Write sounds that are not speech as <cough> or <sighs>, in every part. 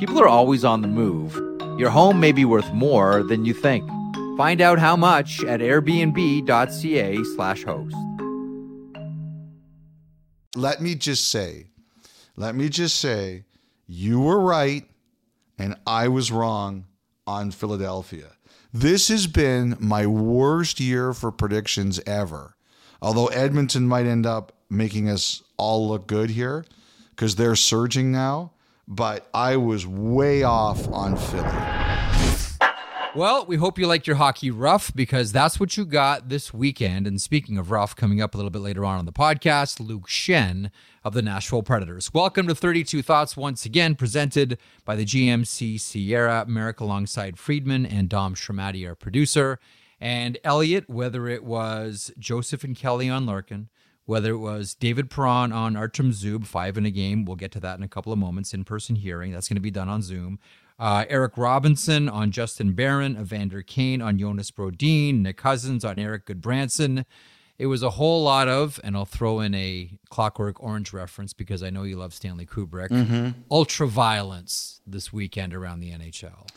People are always on the move. Your home may be worth more than you think. Find out how much at airbnb.ca slash host. Let me just say, let me just say, you were right and I was wrong on Philadelphia. This has been my worst year for predictions ever. Although Edmonton might end up making us all look good here because they're surging now, but I was way off on Philly. Well, we hope you liked your hockey rough because that's what you got this weekend. And speaking of rough, coming up a little bit later on on the podcast, Luke Schenn of the Nashville Predators. Welcome to 32 Thoughts once again, presented by the GMC Sierra Marek alongside Friedman and Dom Sramaty, our producer. And Elliotte, whether it was Joseph and Kelly on Larkin, whether it was David Perron on Artem Zub, five in a game, we'll get to that in a couple of moments, in person hearing. That's going to be done on Zoom. Uh, Eric Robinson on Justin Barron, Evander Kane on Jonas Brodin, Nick Cousins on Erik Gudbranson. It was a whole lot of, and I'll throw in a Clockwork Orange reference because I know you love Stanley Kubrick. Mm-hmm. Ultra violence this weekend around the NHL.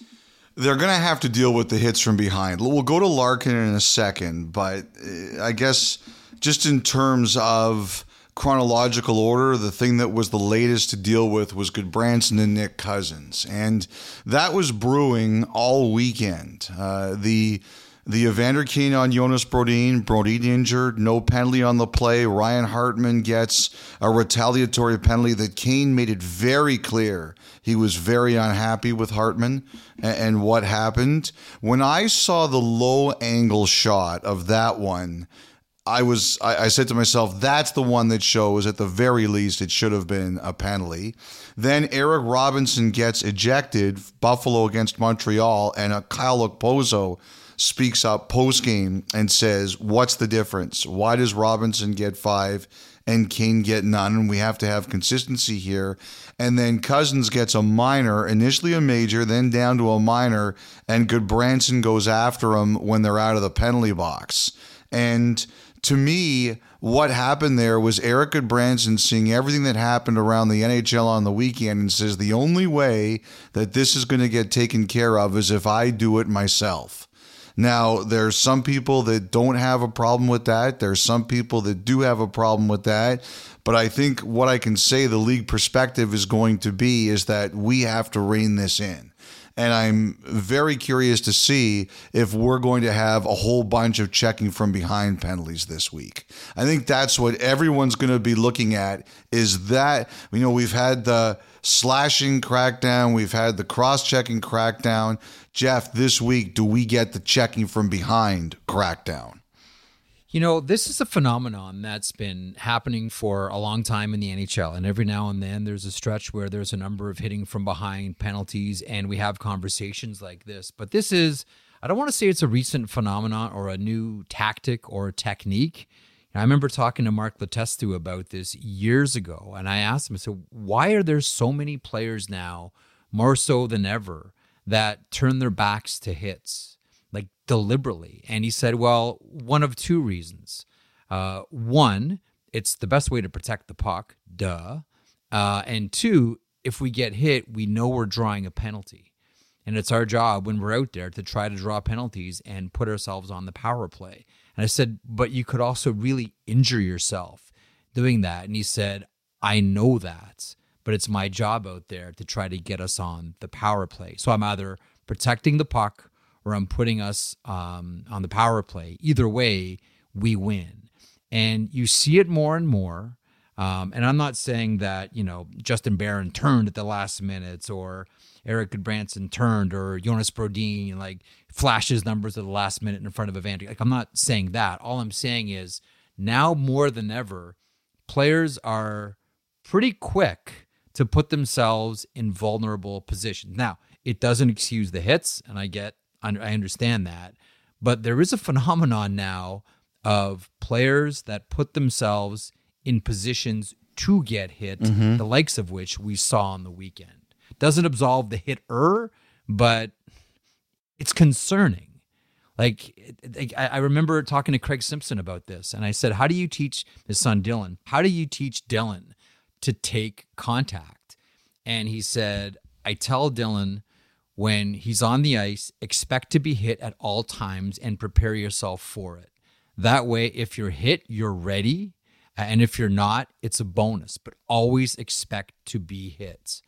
They're going to have to deal with the hits from behind. We'll go to Larkin in a second, but uh, I guess just in terms of chronological order, the thing that was the latest to deal with was Gudbranson and Nick Cousins, and that was brewing all weekend. Uh, the the Evander Kane on Jonas Brodin, Brodin injured, no penalty on the play. Ryan Hartman gets a retaliatory penalty that Kane made it very clear he was very unhappy with Hartman and, and what happened. When I saw the low angle shot of that one, I was I, I, said to myself, that's the one that shows at the very least it should have been a penalty. Then Eric Robinson gets ejected, Buffalo against Montreal, and a Kyle Okposo speaks up post game and says, What's the difference? Why does Robinson get five and Kane get none? And we have to have consistency here. And then Cousins gets a minor, initially a major, then down to a minor, and Gudbranson goes after him when they're out of the penalty box. And to me, what happened there was Erik Gudbranson seeing everything that happened around the NHL on the weekend and says the only way that this is going to get taken care of is if I do it myself. Now, there's some people that don't have a problem with that. There's some people that do have a problem with that. But I think what I can say the league perspective is going to be is that we have to rein this in. And I'm very curious to see if we're going to have a whole bunch of checking from behind penalties this week. I think that's what everyone's going to be looking at is that, you know, we've had the slashing crackdown, we've had the cross checking crackdown. Jeff, this week, do we get the checking from behind crackdown? You know, this is a phenomenon that's been happening for a long time in the NHL. And every now and then there's a stretch where there's a number of hitting from behind penalties, and we have conversations like this. But this is, I don't want to say it's a recent phenomenon or a new tactic or technique. I remember talking to Mark Letestu about this years ago, and I asked him, I said, why are there so many players now, more so than ever, that turn their backs to hits? Deliberately. And he said, well, one of two reasons. Uh, one, it's the best way to protect the puck, duh. Uh, and two, if we get hit, we know we're drawing a penalty. And it's our job when we're out there to try to draw penalties and put ourselves on the power play. And I said, but you could also really injure yourself doing that. And he said, I know that, but it's my job out there to try to get us on the power play. So I'm either protecting the puck or I'm putting us um, on the power play. Either way, we win. And you see it more and more. Um, and I'm not saying that, you know, Justin Barron turned at the last minutes or Erik Gudbranson turned or Jonas Brodin like flashes numbers at the last minute in front of Evander. Like I'm not saying that. All I'm saying is now more than ever, players are pretty quick to put themselves in vulnerable positions. Now, it doesn't excuse the hits, and I get I understand that, but there is a phenomenon now of players that put themselves in positions to get hit, mm-hmm. the likes of which we saw on the weekend. Doesn't absolve the hitter, but it's concerning. Like, I remember talking to Craig Simpson about this, and I said, How do you teach his son Dylan? How do you teach Dylan to take contact? And he said, I tell Dylan when he's on the ice, expect to be hit at all times and prepare yourself for it. That way, if you're hit, you're ready. Uh, and if you're not, it's a bonus, but always expect to be hit.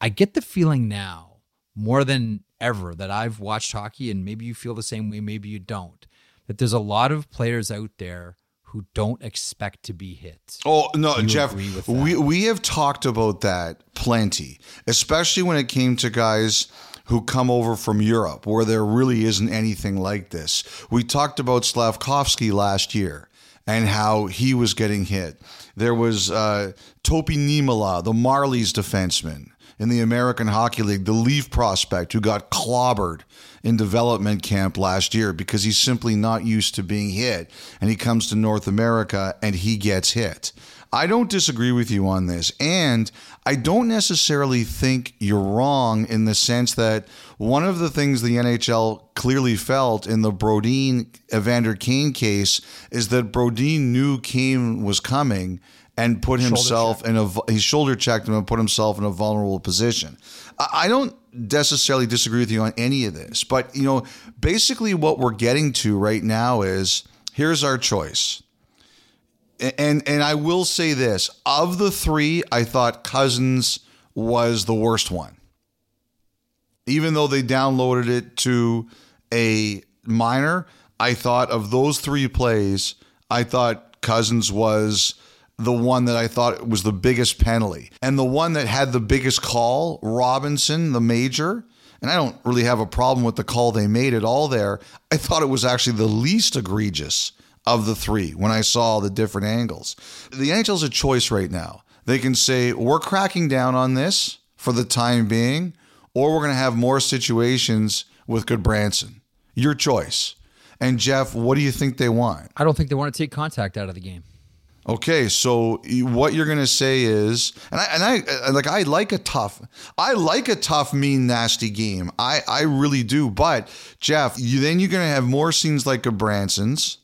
I get the feeling now more than ever that I've watched hockey, and maybe you feel the same way, maybe you don't, that there's a lot of players out there who don't expect to be hit. Oh no, Jeff, we we have talked about that plenty, especially when it came to guys who come over from Europe where there really isn't anything like this. We talked about Slavkovsky last year and how he was getting hit. There was uh, Topi Niemelä, the Marlies defenseman in the American Hockey League, the Leaf prospect who got clobbered in development camp last year because he's simply not used to being hit. And he comes to North America and he gets hit. I don't disagree with you on this. And I don't necessarily think you're wrong in the sense that one of the things the NHL clearly felt in the Brodin Evander Kane case is that Brodin knew Kane was coming and put himself in a he shoulder checked him and put himself in a vulnerable position. I don't necessarily disagree with you on any of this, but you know, basically what we're getting to right now is here's our choice and and I will say this: of the three, I thought Cousins was the worst one. Even though they downloaded it to a minor, I thought of those three plays, I thought Cousins was the one that I thought was the biggest penalty. And the one that had the biggest call, Robinson, the major, and I don't really have a problem with the call they made at all there. I thought it was actually the least egregious of the three when I saw the different angles. The NHL's a choice right now. They can say, we're cracking down on this for the time being, or we're going to have more situations with Gudbranson. Your choice. And Jeff, what do you think they want? I don't think they want to take contact out of the game. Okay, so what you're going to say is, and I, and I uh, like I like a tough, I like a tough, mean, nasty game. I I really do. But Jeff, you then you're going to have more scenes like Branson's.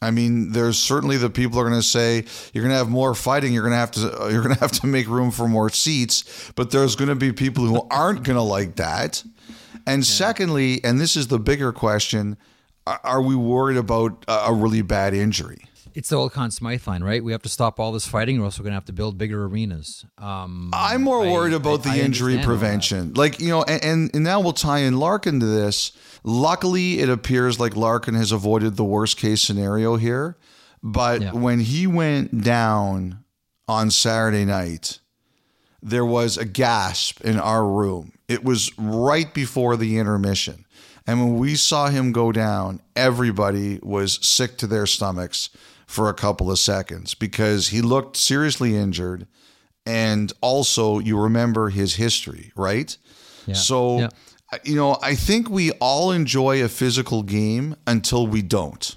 I mean, there's certainly the people are going to say you're going to have more fighting. You're going to have to <laughs> you're going to have to make room for more seats. But there's going to be people who aren't going to like that. And yeah. secondly, and this is the bigger question: Are we worried about a really bad injury? It's the old Conn Smythe line, right? We have to stop all this fighting, or else we're going to have to build bigger arenas. Um, I'm more I, worried about I, the I injury prevention. Like, you know, and, and now we'll tie in Larkin to this. Luckily, it appears like Larkin has avoided the worst case scenario here. But yeah. when he went down on Saturday night, there was a gasp in our room. It was right before the intermission. And when we saw him go down, everybody was sick to their stomachs for a couple of seconds because he looked seriously injured. And also, you remember his history, right? Yeah. So, yeah. you know, I think we all enjoy a physical game until we don't.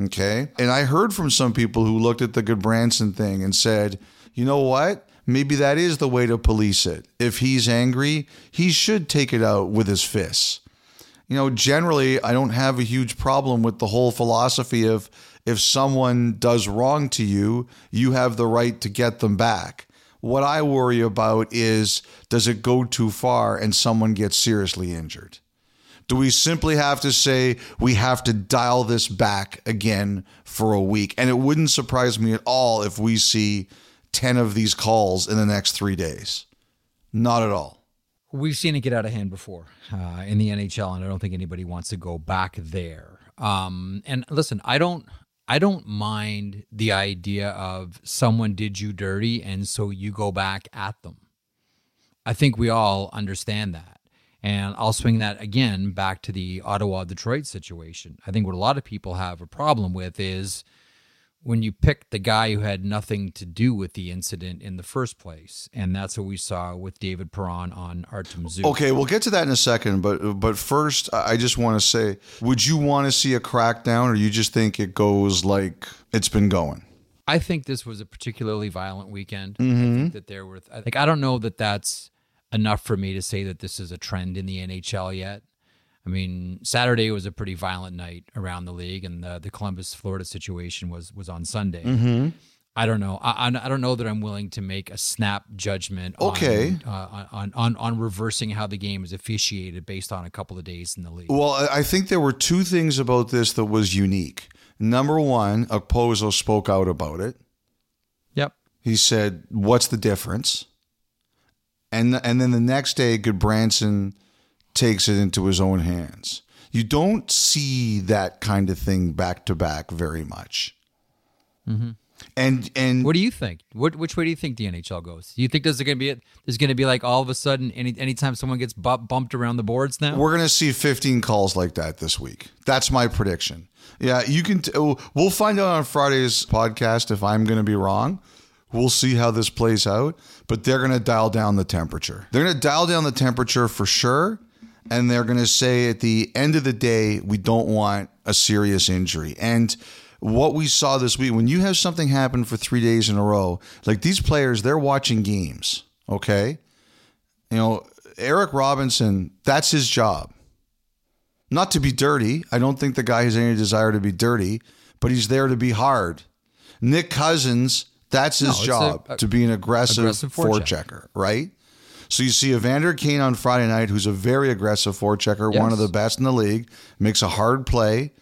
Okay. And I heard from some people who looked at the Gudbranson thing and said, you know what? Maybe that is the way to police it. If he's angry, he should take it out with his fists. You know, generally, I don't have a huge problem with the whole philosophy of if someone does wrong to you, you have the right to get them back. What I worry about is does it go too far and someone gets seriously injured? Do we simply have to say we have to dial this back again for a week? And it wouldn't surprise me at all if we see 10 of these calls in the next three days. Not at all. We've seen it get out of hand before uh, in the NHL, and I don't think anybody wants to go back there. Um, and listen, I don't, I don't mind the idea of someone did you dirty, and so you go back at them. I think we all understand that, and I'll swing that again back to the Ottawa Detroit situation. I think what a lot of people have a problem with is when you pick the guy who had nothing to do with the incident in the first place. And that's what we saw with David Perron on Artem Zub. Okay, we'll get to that in a second, but but first I just want to say, would you want to see a crackdown or you just think it goes like it's been going? I think this was a particularly violent weekend. I mm-hmm. think that there were like I don't know that that's enough for me to say that this is a trend in the NHL yet. I mean, Saturday was a pretty violent night around the league, and the, the Columbus, Florida situation was was on Sunday. Mm-hmm. I don't know. I, I don't know that I'm willing to make a snap judgment. Okay. On, uh, on on on reversing how the game is officiated based on a couple of days in the league. Well, I think there were two things about this that was unique. Number one, Okposo spoke out about it. Yep. He said, "What's the difference?" And and then the next day, Gudbranson takes it into his own hands. You don't see that kind of thing back to back very much. Mm-hmm. And and What do you think? What which way do you think the NHL goes? Do you think there's going to be a, there's going to be like all of a sudden any anytime someone gets bu- bumped around the boards now? we're going to see 15 calls like that this week. That's my prediction. Yeah, you can. T- oh, we'll find out on Friday's podcast if I'm going to be wrong. We'll see how this plays out, but they're going to dial down the temperature. They're going to dial down the temperature for sure. And they're going to say at the end of the day, we don't want a serious injury. And what we saw this week, when you have something happen for three days in a row, like these players, they're watching games, okay? You know, Eric Robinson, that's his job. Not to be dirty. I don't think the guy has any desire to be dirty, but he's there to be hard. Nick Cousins, that's his No, it's a- job a- to be an aggressive, aggressive forechecker, right? So you see Evander Kane on Friday night, who's a very aggressive forechecker, one of the best in the league, makes a hard play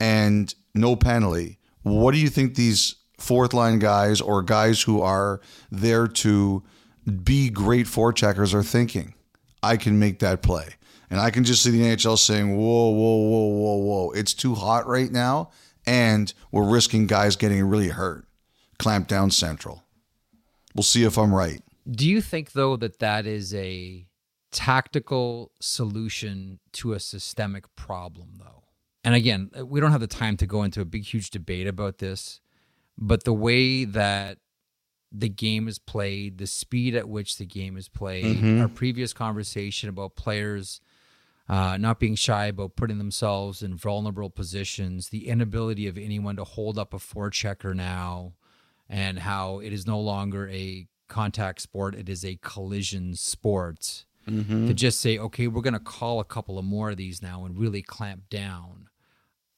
and no penalty. What do you think these fourth line guys or guys who are there to be great forecheckers are thinking? I can make that play. And I can just see the NHL saying, whoa, whoa, whoa, whoa, whoa. It's too hot right now. And we're risking guys getting really hurt. Clamp down central. We'll see if I'm right. Do you think though that that is a tactical solution to a systemic problem though? And again, we don't have the time to go into a big huge debate about this, but the way that the game is played, the speed at which the game is played, our previous conversation about players uh, not being shy about putting themselves in vulnerable positions, the inability of anyone to hold up a forechecker now, and how it is no longer a contact sport, it is a collision sport. Mm-hmm. To just say, okay, we're going to call a couple of more of these now and really clamp down.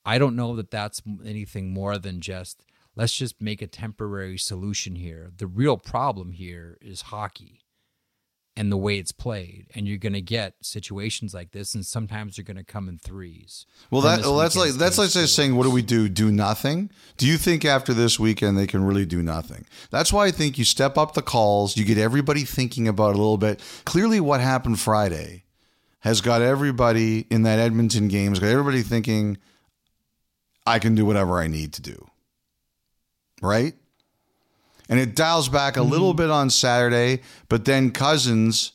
I don't know that that's anything more than just let's just make a temporary solution here. The real problem here is hockey and the way it's played. And you're going to get situations like this, and sometimes you're going to come in threes. Well, that well, that's like that's like saying, what do we do? Do nothing? Do you think after this weekend they can really do nothing? That's why I think you step up the calls. You get everybody thinking about it a little bit. Clearly, what happened Friday has got everybody in that Edmonton game has got everybody thinking, I can do whatever I need to do. Right. And it dials back a little mm-hmm. bit on Saturday, but then Cousins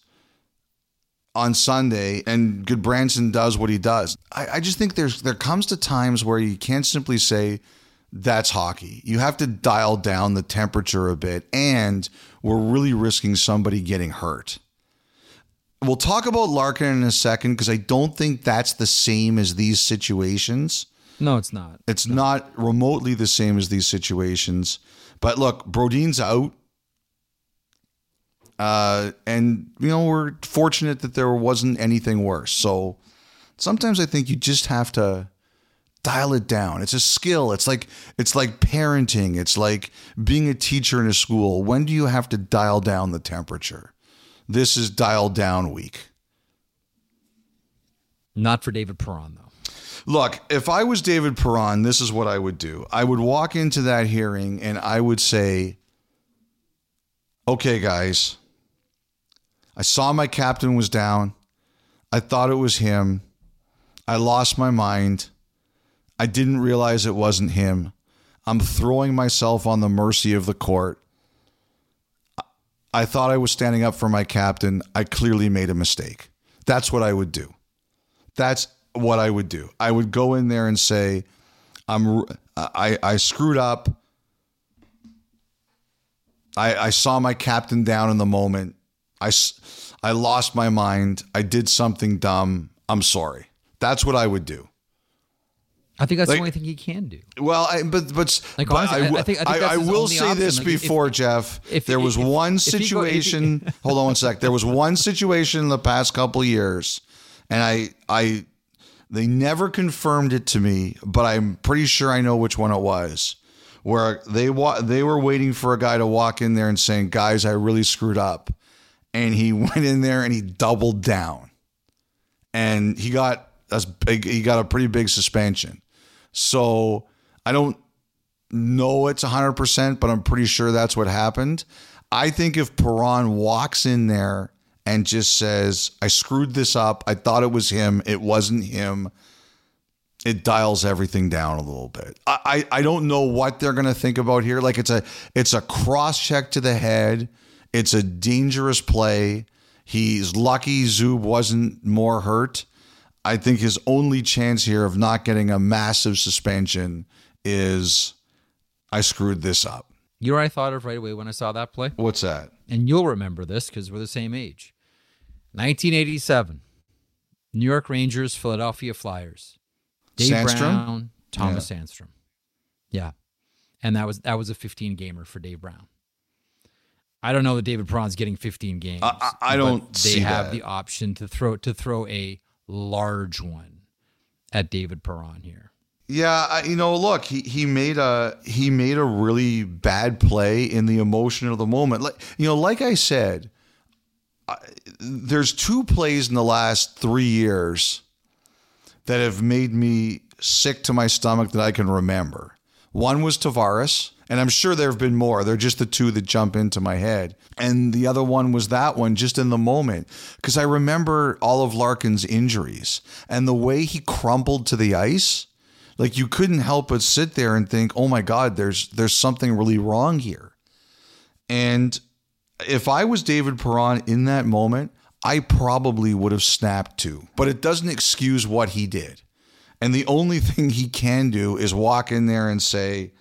on Sunday and Gudbranson does what he does. I, I just think there's there comes to times where you can't simply say that's hockey. You have to dial down the temperature a bit, and we're really risking somebody getting hurt. We'll talk about Larkin in a second because I don't think that's the same as these situations. No, it's not. It's not remotely the same as these situations. But look, Brodin's out. Uh, and, you know, we're fortunate that there wasn't anything worse. So sometimes I think you just have to dial it down. It's a skill. It's like it's like parenting. It's like being a teacher in a school. When do you have to dial down the temperature? This is dial down week. Not for David Perron, though. Look, if I was David Perron, this is what I would do. I would walk into that hearing and I would say, okay, guys, I saw my captain was down. I thought it was him. I lost my mind. I didn't realize it wasn't him. I'm throwing myself on the mercy of the court. I thought I was standing up for my captain. I clearly made a mistake. That's what I would do. That's what I would do. I would go in there and say, "I'm I I screwed up. I I saw my captain down in the moment. I I lost my mind. I did something dumb. I'm sorry." That's what I would do. I think that's Like- the only thing he can do. Well, I, but but, Like, but honestly, I- I think- I think his will say option. this Like, if- before, Jeff. if- there was if- one if he go- if situation. <laughs> hold on one sec. There was one situation in the past couple years, and I I they never confirmed it to me, but I'm pretty sure I know which one it was. Where they wa- they were waiting for a guy to walk in there and saying, "Guys, I really screwed up," and he <laughs> went in there and he doubled down, and he got a big he got a pretty big suspension. So I don't know it's 100%, but I'm pretty sure that's what happened. I think if Perron walks in there and just says, I screwed this up, I thought it was him, it wasn't him, it dials everything down a little bit. I, I, I don't know what they're gonna think about here. Like it's a it's a cross check to the head. It's a dangerous play. He's lucky Zub wasn't more hurt. I think his only chance here of not getting a massive suspension is I screwed this up. You know what I thought of right away when I saw that play? What's that? And you'll remember this because we're the same age. 1987, New York Rangers, Philadelphia Flyers. Dave Sandstrom? Brown, Tomas Sandstrom. Yeah. And that was that was a 15 gamer for Dave Brown. I don't know that David Perron's getting 15 games. I- I- don't They have that. the option to throw to throw a large one at David Perron here. Yeah, you know, look, he, he made a he made a really bad play in the emotion of the moment. Like you know, like I said, I, there's two plays in the last three years that have made me sick to my stomach that I can remember. One was Tavares, and I'm sure there have been more. They're just the two that jump into my head. And the other one was that one just in the moment because I remember all of Larkin's injuries and the way he crumpled to the ice. Like you couldn't help but sit there and think, "Oh my god, there's there's something really wrong here." And if I was David Perron in that moment, I probably would have snapped too. But it doesn't excuse what he did. And the only thing he can do is walk in there and say,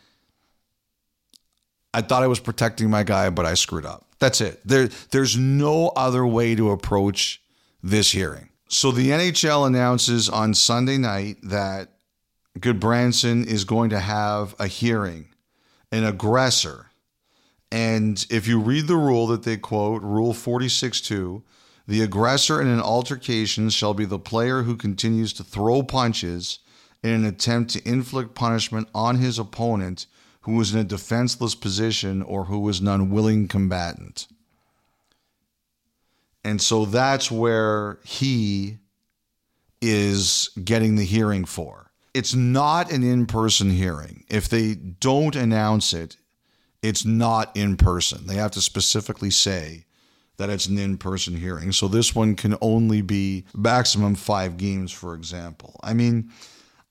I thought I was protecting my guy, but I screwed up. That's it. There, there's no other way to approach this hearing. So the NHL announces on Sunday night that Gudbranson is going to have a hearing, an aggressor. And if you read the rule that they quote, Rule 46.2, the aggressor in an altercation shall be the player who continues to throw punches in an attempt to inflict punishment on his opponent who is in a defenseless position or who is an unwilling combatant. And so that's where he is getting the hearing for. It's not an in person hearing. If they don't announce it, it's not in person. They have to specifically say that it's an in person hearing. So this one can only be maximum five games, for example. I mean,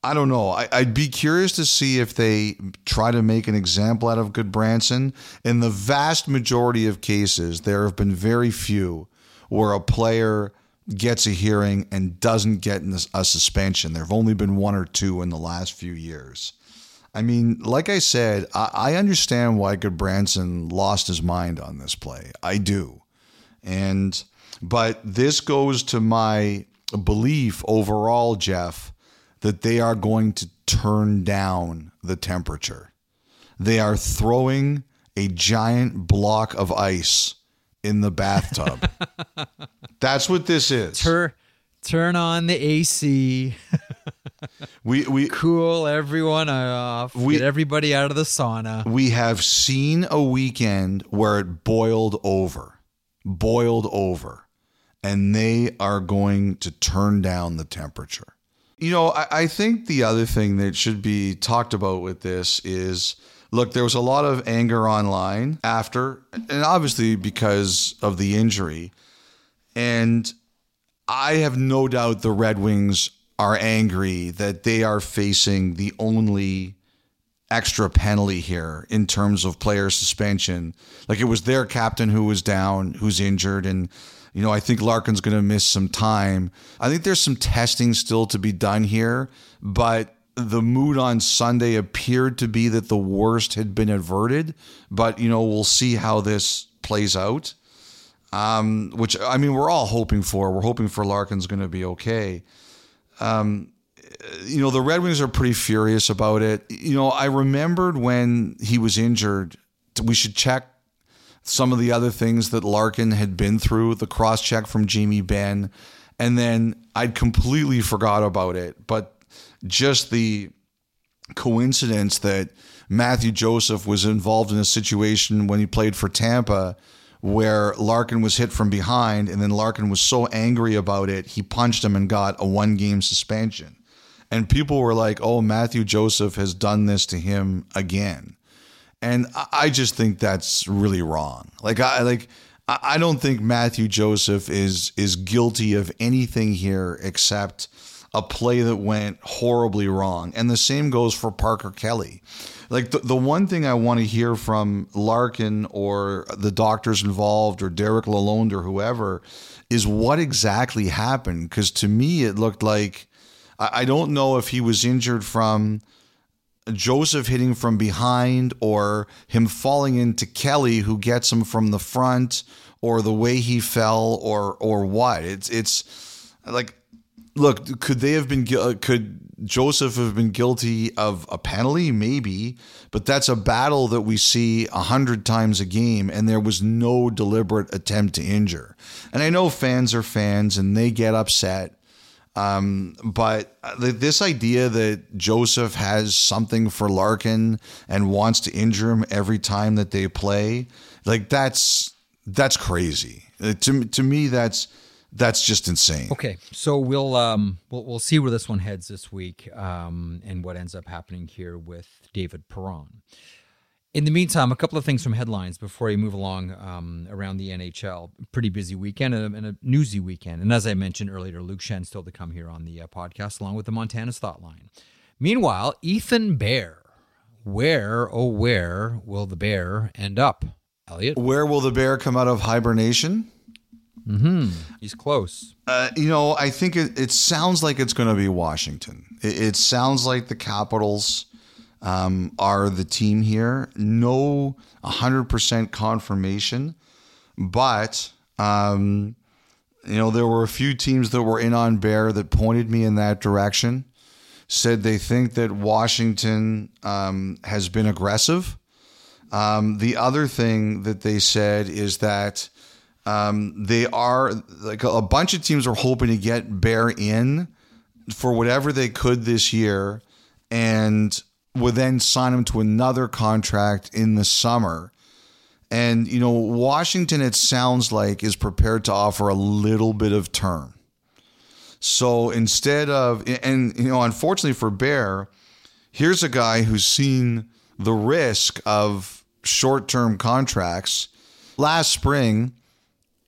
I don't know. I, I'd be curious to see if they try to make an example out of Gudbranson. In the vast majority of cases, there have been very few where a player gets a hearing and doesn't get a suspension. There have only been one or two in the last few years. I mean, like I said, I, I understand why Gudbranson lost his mind on this play. I do. And, but this goes to my belief overall, Jeff, that they are going to turn down the temperature. They are throwing a giant block of ice in the bathtub. That's what this is. Turn turn on the AC, We we cool everyone off, We- get everybody out of the sauna. we have seen a weekend where it boiled over, boiled over, and they are going to turn down the temperature. You know, I, I think the other thing that should be talked about with this is look, there was a lot of anger online after, and obviously because of the injury. And I have no doubt the Red Wings are angry that they are facing the only extra penalty here in terms of player suspension. Like it was their captain who was down, who's injured, and you know I think Larkin's going to miss some time. I think there's some testing still to be done here, but the mood on Sunday appeared to be that the worst had been averted. But you know we'll see how this plays out. Um, which I mean we're all hoping for. We're hoping for Larkin's going to be okay. Um, you know, the Red Wings are pretty furious about it. You know, I remembered when he was injured, we should check some of the other things that Larkin had been through, the cross check from Jamie Benn, And then I'd completely forgot about it. But just the coincidence that Matthew Joseph was involved in a situation when he played for Tampa where Larkin was hit from behind, and then Larkin was so angry about it, he punched him and got a one game suspension. And people were like, oh, Matthew Joseph has done this to him again. And I just think that's really wrong. Like I like I don't think Matthew Joseph is is guilty of anything here except a play that went horribly wrong. And the same goes for Parker Kelly. Like the, the one thing I want to hear from Larkin or the doctors involved or Derek Lalonde or whoever is what exactly happened. Because to me, it looked like I don't know if he was injured from Joseph hitting from behind or him falling into Kelly who gets him from the front or the way he fell or or what. It's it's like look, could they have been could Joseph have been guilty of a penalty? Maybe, but that's a battle that we see a hundred times a game, and there was no deliberate attempt to injure. And I know fans are fans, and they get upset. Um, but this idea that Joseph has something for Larkin and wants to injure him every time that they play, like that's that's crazy. Uh, to to me, that's that's just insane. Okay, so we'll um we'll we'll see where this one heads this week, um, and what ends up happening here with David Perron. In the meantime, a couple of things from headlines before we move along um, around the NHL. Pretty busy weekend and a, and a, newsy weekend. And as I mentioned earlier, Luke Schenn still to come here on the uh, podcast, along with the Montana's Thought Line. Meanwhile, Ethan Bear. Where, oh, where will the bear end up, Elliotte? Where will the bear come out of hibernation? Mm-hmm. He's close. Uh, you know, I think it, it sounds like it's going to be Washington. It, it sounds like the Capitals um, are the team here. No 100% confirmation, but, um, you know, there were a few teams that were in on Bear that pointed me in that direction, said they think that Washington um, has been aggressive. Um, the other thing that they said is that um, they are like a bunch of teams are hoping to get Bear in for whatever they could this year. And would then sign him to another contract in the summer. And, you know, Washington, it sounds like, is prepared to offer a little bit of term. So instead of, and, you know, unfortunately for Bear, here's a guy who's seen the risk of short term contracts. Last spring,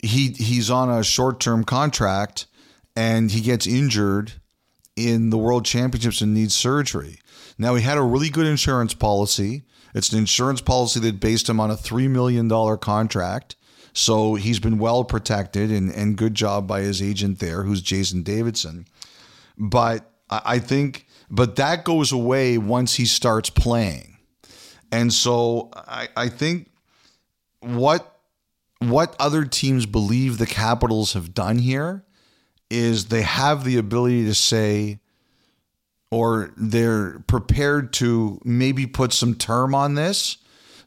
he he's on a short term contract and he gets injured in the world championships and needs surgery. Now, he had a really good insurance policy. It's an insurance policy that based him on a $3 million contract. So he's been well protected and, and good job by his agent there, who's Jason Davidson. But I think, but that goes away once he starts playing. And so I, I think what what other teams believe the Capitals have done here is they have the ability to say, or they're prepared to maybe put some term on this.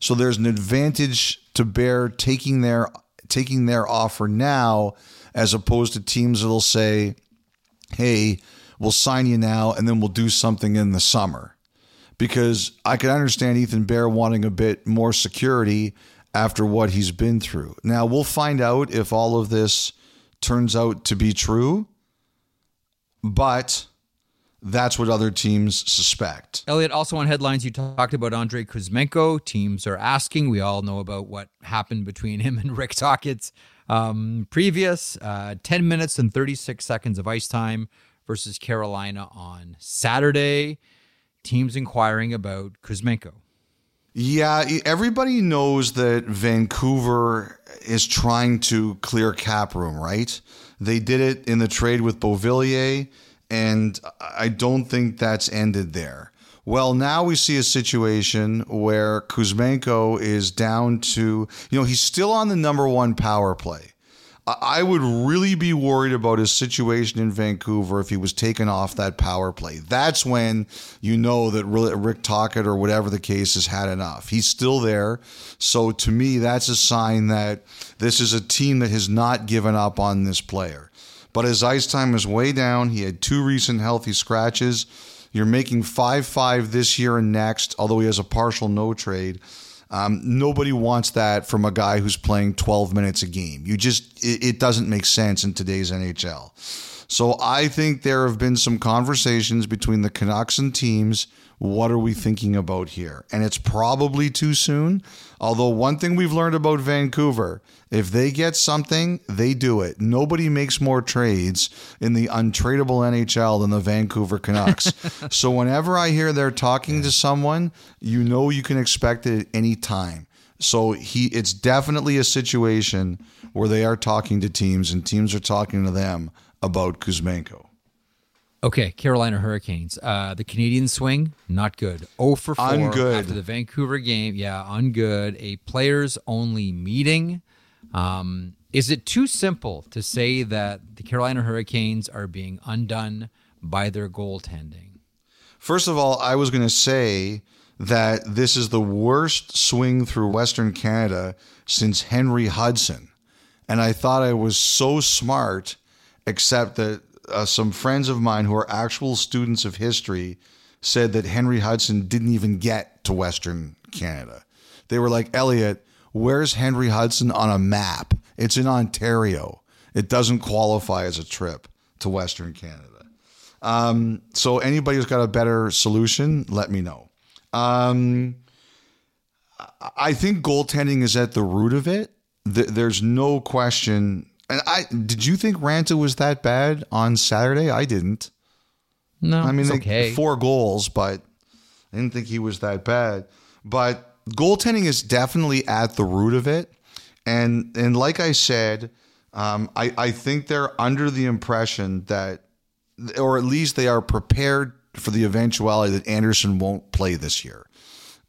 So there's an advantage to bear taking their taking their offer now as opposed to teams that'll say, "Hey, we'll sign you now and then we'll do something in the summer." Because I can understand Ethan Bear wanting a bit more security after what he's been through. Now, we'll find out if all of this turns out to be true, but that's what other teams suspect. Elliotte, also on headlines, you talked about Andrei Kuzmenko. Teams are asking. We all know about what happened between him and <laughs> Rick Tocchet's um, previous uh, 10 minutes and 36 seconds of ice time versus Carolina on Saturday. Teams inquiring about Kuzmenko. Yeah, everybody knows that Vancouver is trying to clear cap room, right? They did it in the trade with Beauvillier, and I don't think that's ended there. Well, now we see a situation where Kuzmenko is down to, you know, he's still on the number one power play. I would really be worried about his situation in Vancouver if he was taken off that power play. That's when you know that Rick Tocchet or whatever the case has had enough. He's still there. So to me, that's a sign that this is a team that has not given up on this player. But his ice time is way down. He had two recent healthy scratches. You're making 5 5 this year and next, although he has a partial no trade. Um, nobody wants that from a guy who's playing 12 minutes a game. You just, it, it doesn't make sense in today's NHL. So I think there have been some conversations between the Canucks and teams. What are we thinking about here? And it's probably too soon. Although, one thing we've learned about Vancouver if they get something, they do it. Nobody makes more trades in the untradeable NHL than the Vancouver Canucks. <laughs> so, whenever I hear they're talking to someone, you know you can expect it at any time. So he it's definitely a situation where they are talking to teams and teams are talking to them about Kuzmenko. Okay, Carolina Hurricanes. Uh, the Canadian swing, not good. Oh for 4 ungood. after the Vancouver game. Yeah, ungood. A players only meeting. Um, is it too simple to say that the Carolina Hurricanes are being undone by their goaltending? First of all, I was going to say that this is the worst swing through Western Canada since Henry Hudson. And I thought I was so smart, except that uh, some friends of mine who are actual students of history said that Henry Hudson didn't even get to Western Canada. They were like, Elliotte, where's Henry Hudson on a map? It's in Ontario. It doesn't qualify as a trip to Western Canada. Um, so anybody who's got a better solution, let me know. Um, I think goaltending is at the root of it. There's no question and I did you think Raanta was that bad on Saturday? I didn't. No, I mean, okay. four goals, but I didn't think he was that bad. But goaltending is definitely at the root of it, and and like I said, um, I I think they're under the impression that, or at least they are prepared for the eventuality that Andersen won't play this year.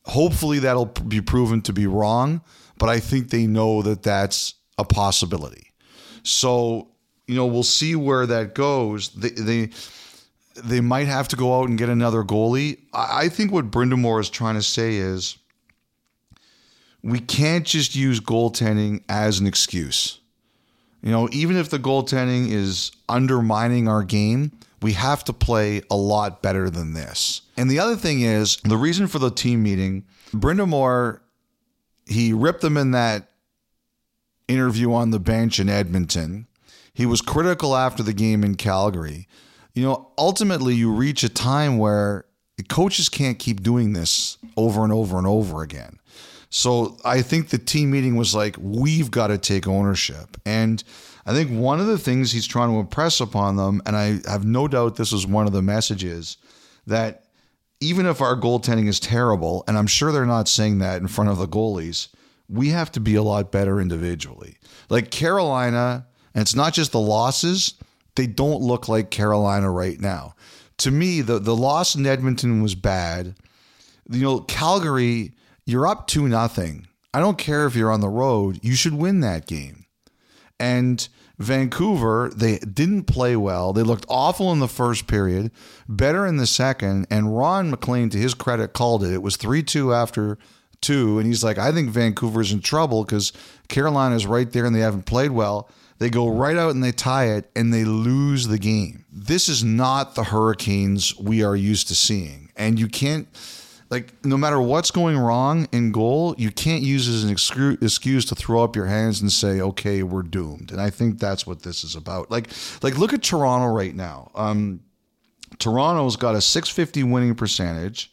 Hopefully, that'll be proven to be wrong, but I think they know that that's a possibility. So, you know, we'll see where that goes. They, they, they might have to go out and get another goalie. I think what Brind'Amour is trying to say is we can't just use goaltending as an excuse. You know, even if the goaltending is undermining our game, we have to play a lot better than this. And the other thing is the reason for the team meeting, Brind'Amour, he ripped them in that interview on the bench in Edmonton. He was critical after the game in Calgary. You know, ultimately, you reach a time where coaches can't keep doing this over and over and over again. So I think the team meeting was like, we've got to take ownership. And I think one of the things he's trying to impress upon them, and I have no doubt this was one of the messages, that even if our goaltending is terrible, and I'm sure they're not saying that in front of the goalies, we have to be a lot better individually. Like Carolina, and it's not just the losses, they don't look like Carolina right now. To me, the, the loss in Edmonton was bad. You know, Calgary, you're up 2 nothing. I don't care if you're on the road, you should win that game. And Vancouver, they didn't play well. They looked awful in the first period, better in the second. And Ron MacLean, to his credit, called it. It was 3 2 after two. And he's like, I think Vancouver's in trouble because Carolina's right there and they haven't played well. They go right out and they tie it and they lose the game. This is not the Hurricanes we are used to seeing. And you can't, like, no matter what's going wrong in goal, you can't use as an excuse to throw up your hands and say, okay, we're doomed. And I think that's what this is about. Like, like look at Toronto right now. Um, Toronto's got a 650 winning percentage,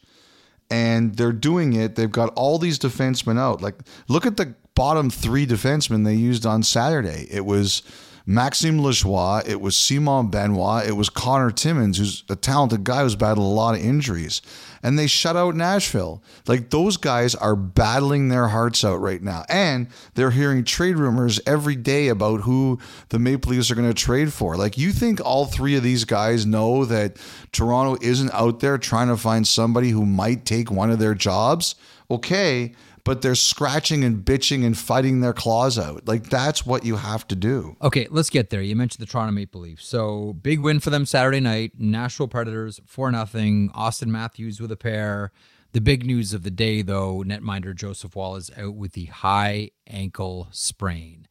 and they're doing it. They've got all these defensemen out. Like, look at the bottom three defensemen they used on Saturday. It was Maxime Lajoie, it was Simon Benoit, it was Connor Timmins, who's a talented guy who's battled a lot of injuries. And they shut out Nashville. Like those guys are battling their hearts out right now. And they're hearing trade rumors every day about who the Maple Leafs are going to trade for. Like you think all three of these guys know that Toronto isn't out there trying to find somebody who might take one of their jobs? Okay but they're scratching and bitching and fighting their claws out. Like that's what you have to do. Okay, let's get there. You mentioned the Toronto Maple Leafs. So big win for them Saturday night. Nashville Predators, 4 nothing. Auston Matthews with a pair. The big news of the day, though, netminder Joseph Woll is out with the high ankle sprain.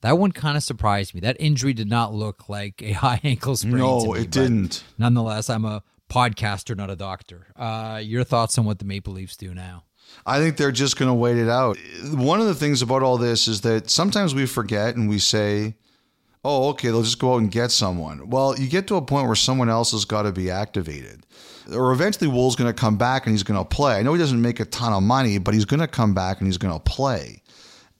That one kind of surprised me. That injury did not look like a <laughs> high ankle sprain. No, me, it didn't. Nonetheless, I'm a podcaster, not a doctor. Uh, your thoughts on what the Maple Leafs do now? I think they're just going to wait it out. One of the things about all this is that sometimes we forget and we say, oh, okay, they'll just go out and get someone. Well, you get to a point where someone else has got to be activated. Or eventually Woll's going to come back and he's going to play. I know he doesn't make a ton of money, but he's going to come back and he's going to play.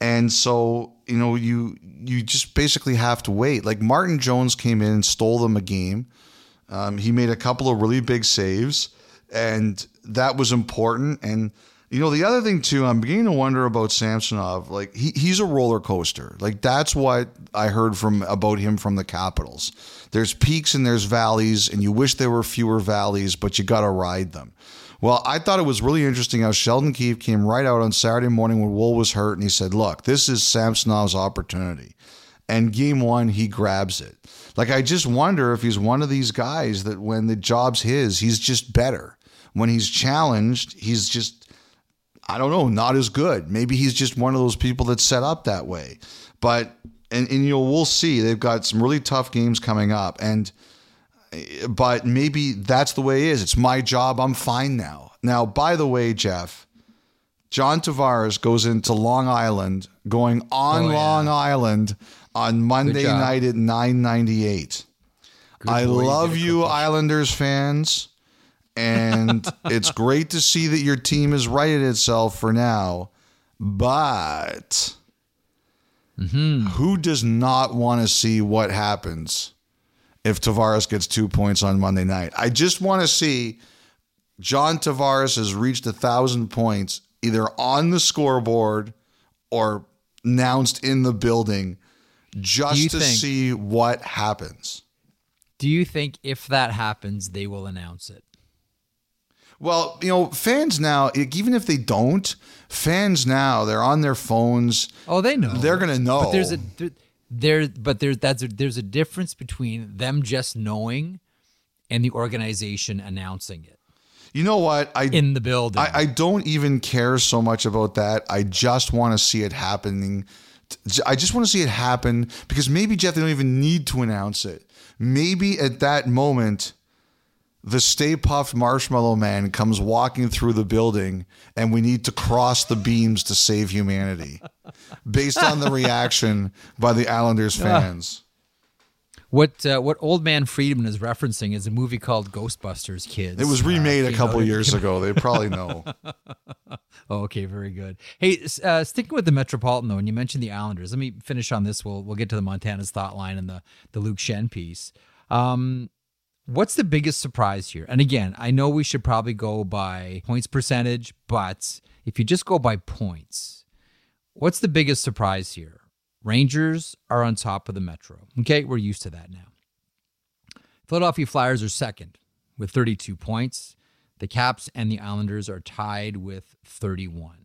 And so, you know, you you just basically have to wait. Like Martin Jones came in and stole them a game. Um, he made a couple of really big saves, and that was important. And you know, the other thing too, I'm beginning to wonder about Samsonov. Like he, he's a roller coaster. Like that's what I heard from about him from the Capitals. There's peaks and there's valleys, and you wish there were fewer valleys, but you got to ride them. Well, I thought it was really interesting how Sheldon Keefe came right out on Saturday morning when Woll was hurt, and he said, "Look, this is Samsonov's opportunity." And game one, he grabs it. Like I just wonder if he's one of these guys that when the job's his, he's just better. When he's challenged, he's just I don't know, not as good. Maybe he's just one of those people that's set up that way. But and, and you know we'll see. They've got some really tough games coming up, and but maybe that's the way it is. It's my job. I'm fine now. Now, by the way, Jeff, John Tavares goes into Long Island, going on oh, yeah. Long Island on Monday night at 998. I love you, Islanders fans and it's great to see that your team has righted itself for now. But mm-hmm. who does not want to see what happens if Tavares gets two points on Monday night? I just want to see John Tavares has reached a thousand points either on the scoreboard or announced in the building just to think, see what happens. Do you think if that happens, they will announce it? Well, you know, fans now, even if they don't, fans now they're on their phones. Oh, they know. They're gonna know. But there's a there, but there's that's a, there's a difference between them just knowing and the organization announcing it. You know what? I in the building. I, I don't even care so much about that. I just want to see it happening. I just want to see it happen because maybe Jeff, they don't even need to announce it. Maybe at that moment the Stay Puft Marshmallow Man comes walking through the building and we need to cross the beams to save humanity based on the <laughs> reaction by the Islanders fans. What uh, what Old Man Friedman is referencing is a movie called Ghostbusters Kids. It was remade uh, a couple years ago. They probably know. <laughs> oh, okay, very good. Hey, uh, sticking with the Metropolitan though, and you mentioned the Islanders. Let me finish on this. We'll we'll get to the Montana's thought line and the the Luke Schenn piece. Um, What's the biggest surprise here? And again, I know we should probably go by points percentage, but if you just go by points, what's the biggest surprise here? Rangers are on top of the Metro. Okay, we're used to that now. Philadelphia Flyers are second with 32 points. The Caps and the Islanders are tied with 31.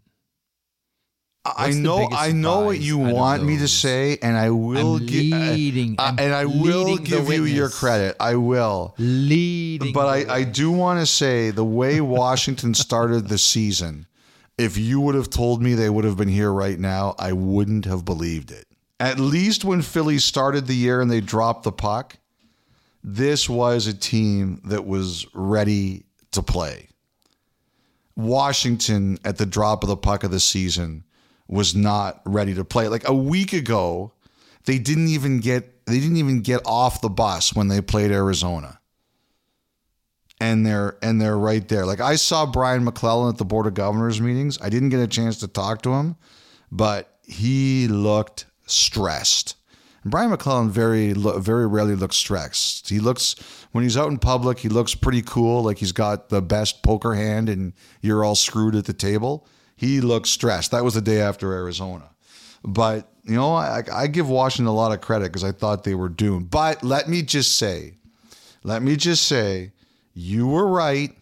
I know, I know what you want me to say, and I will give, uh, and I will give you your credit. I will leading, but I, I do want to say the way <laughs> Washington started the season. If you would have told me they would have been here right now, I wouldn't have believed it. At least when Philly started the year and they dropped the puck, this was a team that was ready to play. Washington at the drop of the puck of the season was not ready to play. Like a week ago, they didn't even get they didn't even get off the bus when they played Arizona. and they're and they're right there. Like I saw Brian MacLellan at the Board of Governors meetings. I didn't get a chance to talk to him, but he looked stressed. And Brian MacLellan very very rarely looks stressed. He looks when he's out in public, he looks pretty cool, like he's got the best poker hand and you're all screwed at the table. He looked stressed. That was the day after Arizona. But, you know, I, I give Washington a lot of credit because I thought they were doomed. But let me just say, let me just say, you were right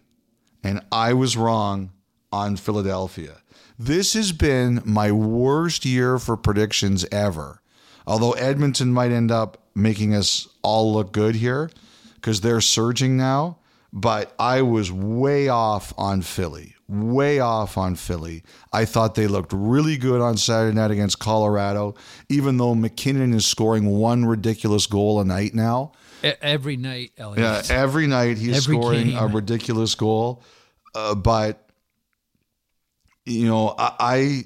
and I was wrong on Philadelphia. This has been my worst year for predictions ever. Although Edmonton might end up making us all look good here because they're surging now. But I was way off on Philly, way off on Philly. I thought they looked really good on Saturday night against Colorado, even though MacKinnon is scoring one ridiculous goal a night now. Every night, Elliotte. Yeah, every night he's every scoring game. a ridiculous goal. Uh, but you know, I,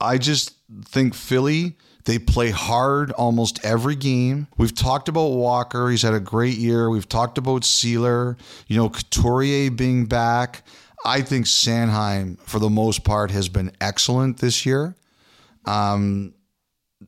I just think Philly they play hard almost every game. We've talked about Walker. He's had a great year. We've talked about Seeler, you know, Couturier being back. I think Sanheim, for the most part, has been excellent this year. Um,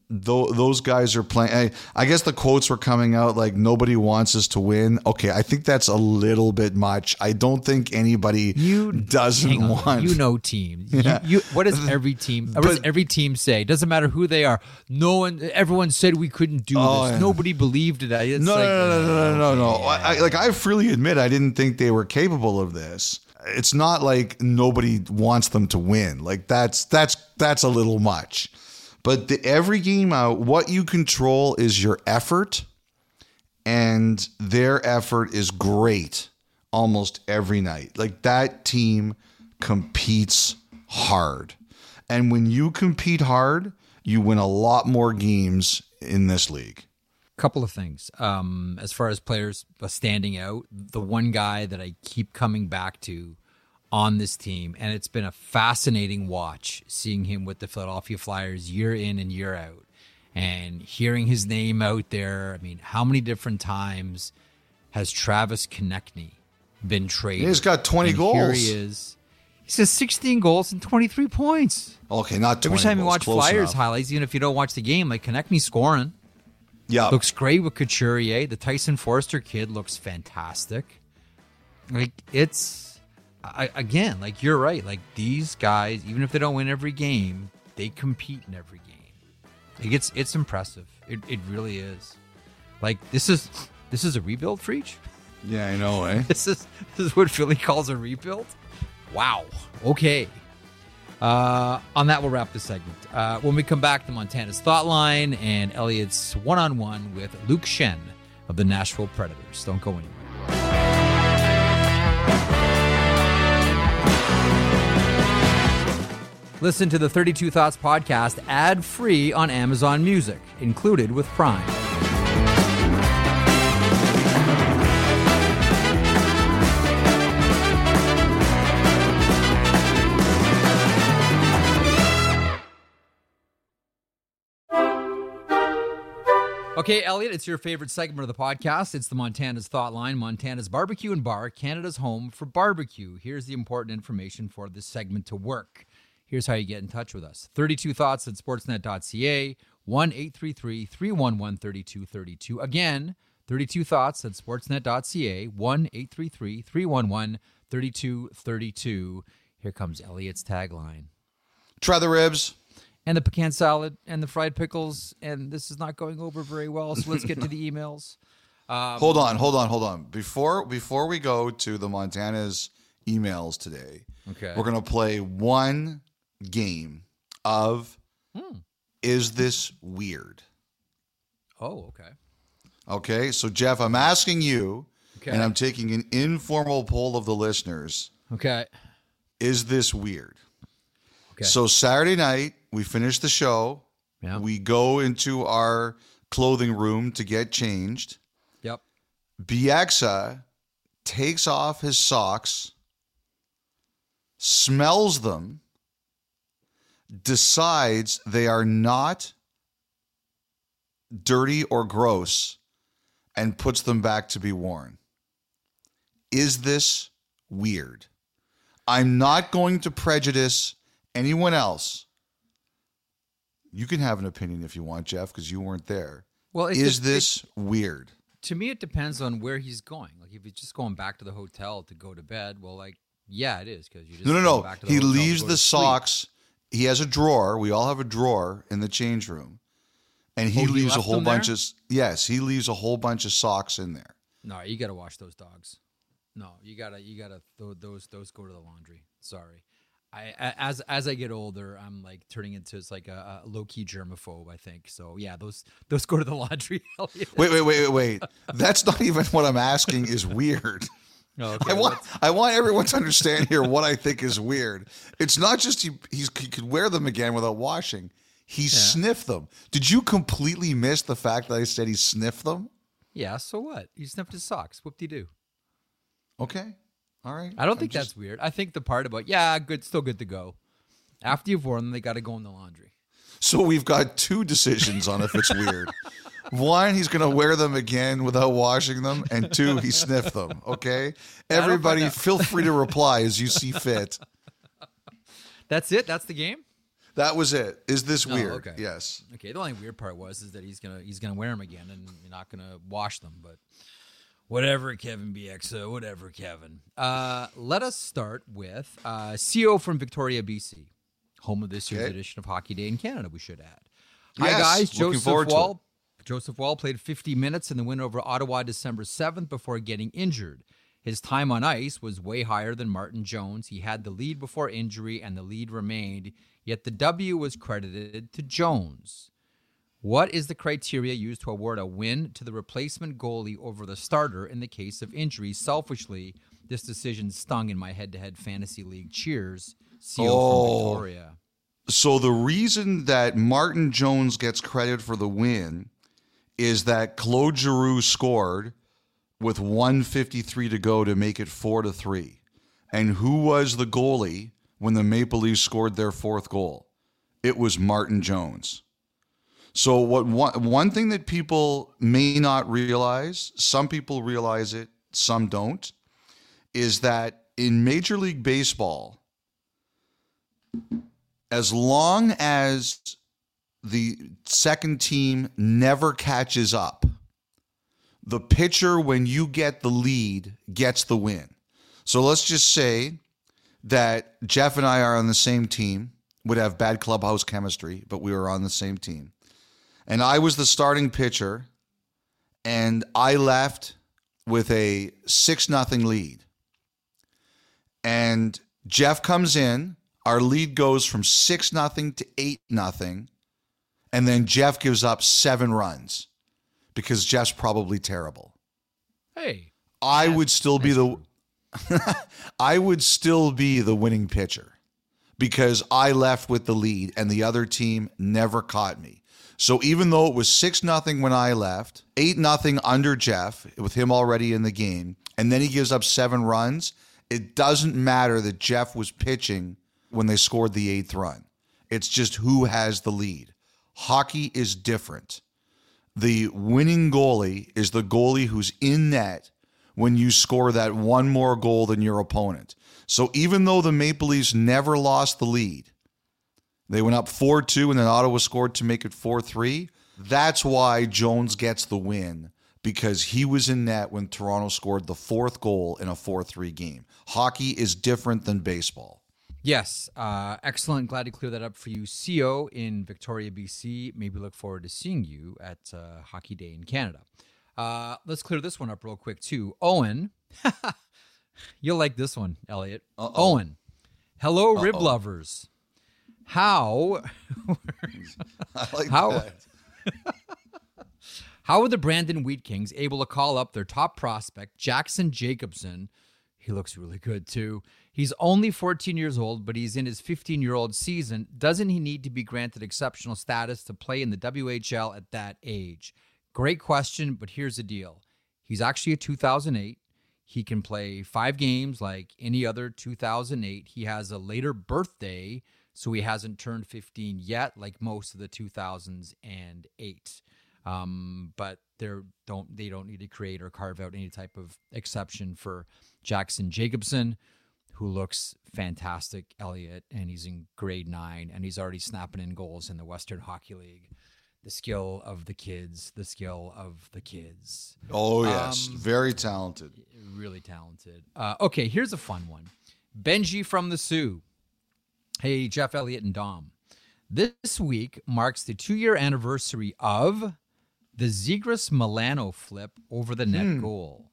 those guys are playing. I, I, guess the quotes were coming out like nobody wants us to win. Okay, I think that's a little bit much. I don't think anybody you doesn't want. You know, team. Yeah. <laughs> You, you, what does every team? What does every team say? Doesn't matter who they are. No one. Everyone said we couldn't do oh, this. Yeah. Nobody believed it. It's no, like, no, no, no, no, no, no, no. I, like I freely admit, I didn't think they were capable of this. It's not like nobody wants them to win. Like that's that's that's a little much. But the, every game out, what you control is your effort, and their effort is great almost every night. Like that team competes hard. And when you compete hard, you win a lot more games in this league. Couple of things. Um, as far as players standing out, the one guy that I keep coming back to on this team, and it's been a fascinating watch seeing him with the Philadelphia Flyers year in and year out, and hearing his name out there. I mean, how many different times has Travis Konecny been traded? He's got twenty and goals. Here he is. He says 16 goals and 23 points. Okay, not 20 Every time goals, you watch Flyers enough. highlights, even if you don't watch the game, like Konecny scoring. Yeah. Looks great with Couturier. The Tyson Foerster kid looks fantastic. Like, it's I, again, like you're right. Like these guys, even if they don't win every game, they compete in every game. Like it's it's impressive. It, it really is. Like this is this is a rebuild for each. Yeah, I know, eh? <laughs> this is this is what Philly calls a rebuild. Wow. Okay. Uh, on that, we'll wrap this segment. Uh, when we come back to Montana's Thought Line and Elliotte's one on one with Luke Schenn of the Nashville Predators. Don't go anywhere. Listen to the 32 Thoughts podcast ad free on Amazon Music, included with Prime. Okay, Elliotte, it's your favorite segment of the podcast. It's the Montana's Thought Line, Montana's Barbecue and Bar, Canada's home for barbecue. Here's the important information for this segment to work. Here's how you get in touch with us 32 thoughts at sportsnet.ca, 1 833 311 3232. Again, 32 thoughts at sportsnet.ca, 1 833 311 3232. Here comes Elliotte's tagline Try the ribs. And the pecan salad and the fried pickles. And this is not going over very well. So let's get to the <laughs> emails. Um, hold on, hold on, hold on. Before before we go to the Montana's emails today, okay, we're gonna play one game of hmm. is this weird? Oh, okay. Okay, so Jeff, I'm asking you, okay. and I'm taking an informal poll of the listeners. Okay. Is this weird? Okay. So Saturday night, we finish the show. Yeah. We go into our clothing room to get changed. Yep. Bieksa takes off his socks, smells them, decides they are not dirty or gross and puts them back to be worn. is this weird? I'm not going to prejudice anyone else. You can have an opinion if you want, Jeff, because you weren't there. Well, is de- this weird? to me it depends on where he's going. Like if he's just going back to the hotel to go to bed, well, like yeah, it is because you just No, no, no. back to the He leaves the socks. He has a drawer. We all have a drawer in the change room, and he Oh, he leaves a whole bunch there? of yes. He leaves a whole bunch of socks in there. No, you got to wash those dogs. No, you gotta, you gotta. Th- those, those go to the laundry. Sorry. I, as as I get older, I'm like turning into it's like a, a low key germaphobe. I think so. Yeah, those those go to the <laughs> laundry. Wait, wait, wait, wait, wait. That's not even what I'm asking. Is weird. <laughs> Oh, okay, I want I want everyone to understand here what I think is weird. It's not just he he's, he could wear them again without washing. He sniffed them. Did you completely miss the fact that I said he sniffed them? yeah. So what? He sniffed his socks. Whoop de doo. Okay, all right. I don't think just- that's weird. I think the part about yeah, good, still good to go. After you've worn them, they got to go in the laundry. So we've got two decisions on if it's weird. <laughs> One, he's going to wear them again without washing them, and two, he sniffed them. Okay, everybody, feel free to reply as you see fit. That's it. That's the game. That was it. Is this Oh, weird? okay. Yes. Okay. The only weird part was is that he's gonna he's gonna wear them again, and you're not gonna wash them. But whatever, Kevin Bieksa, whatever, Kevin. Uh, let us start with uh, CEO from Victoria, BC, home of this year's Okay. edition of Hockey Day in Canada. We should add. Hi Yes, guys, looking Joseph forward to it. Woll. Joseph Woll played 50 minutes in the win over Ottawa December 7th before getting injured. His time on ice was way higher than Martin Jones. He had the lead before injury, and the lead remained, yet the W was credited to Jones. What is the criteria used to award a win to the replacement goalie over the starter in the case of injury? Selfishly, this decision stung in my head to head fantasy league. Cheers, CEO Oh. from Victoria. So the reason that Martin Jones gets credit for the win is that Claude Giroux scored with 153 to go to make it 4 to 3. And who was the goalie when the Maple Leafs scored their fourth goal? It was Martin Jones. So what one, one thing that people may not realize, some people realize it, some don't, is that in Major League Baseball, as long as the second team never catches up, the pitcher, when you get the lead, gets the win. So let's just say that Jeff and I are on the same team, would have bad clubhouse chemistry, but we were on the same team. And I was the starting pitcher, and I left with a 6 nothing lead. And Jeff comes in, our lead goes from 6 nothing to 8 nothing, and then Jeff gives up 7 runs because Jeff's probably terrible. Hey, I would still be the <laughs> I would still be the winning pitcher because I left with the lead and the other team never caught me. So even though it was 6 nothing when I left, 8 nothing under Jeff with him already in the game, and then he gives up 7 runs, it doesn't matter that Jeff was pitching when they scored the 8th run. It's just who has the lead. Hockey is different the winning goalie is the goalie who's in net when you score that one more goal than your opponent. So even though the Maple Leafs never lost the lead, they went up 4 2 and then Ottawa scored to make it 4 3. That's why Jones gets the win because he was in net when Toronto scored the fourth goal in a 4 3 game. Hockey is different than baseball. Yes, uh, excellent. Glad to clear that up for you, CO in Victoria, BC. Maybe look forward to seeing you at uh, Hockey Day in Canada. Uh, let's clear this one up real quick too. Owen, <laughs> you'll like this one, Elliotte. Owen, hello, rib lovers. How <laughs> like How-. <laughs> How are the Brandon Wheat Kings able to call up their top prospect, Jackson Jacobson? He looks really good too. He's only 14 years old, but he's in his 15 year old season. Doesn't he need to be granted exceptional status to play in the WHL at that age? Great question, but here's the deal. He's actually a 2008. He can play five games like any other 2008. He has a later birthday, so he hasn't turned 15 yet, like most of the 2008. Um, but they're don't they don't need to create or carve out any type of exception for Jackson Jacobson, who looks fantastic, Elliotte, and he's in grade nine and he's already snapping in goals in the Western Hockey League. The skill of the kids, the skill of the kids. Oh yes, Um, very talented. Really talented. Uh, okay, here's a fun one. Benji from the Sioux. Hey, Jeff Elliotte and Dom. This week marks the two year anniversary of the Zegras Milano flip over the net hmm. goal.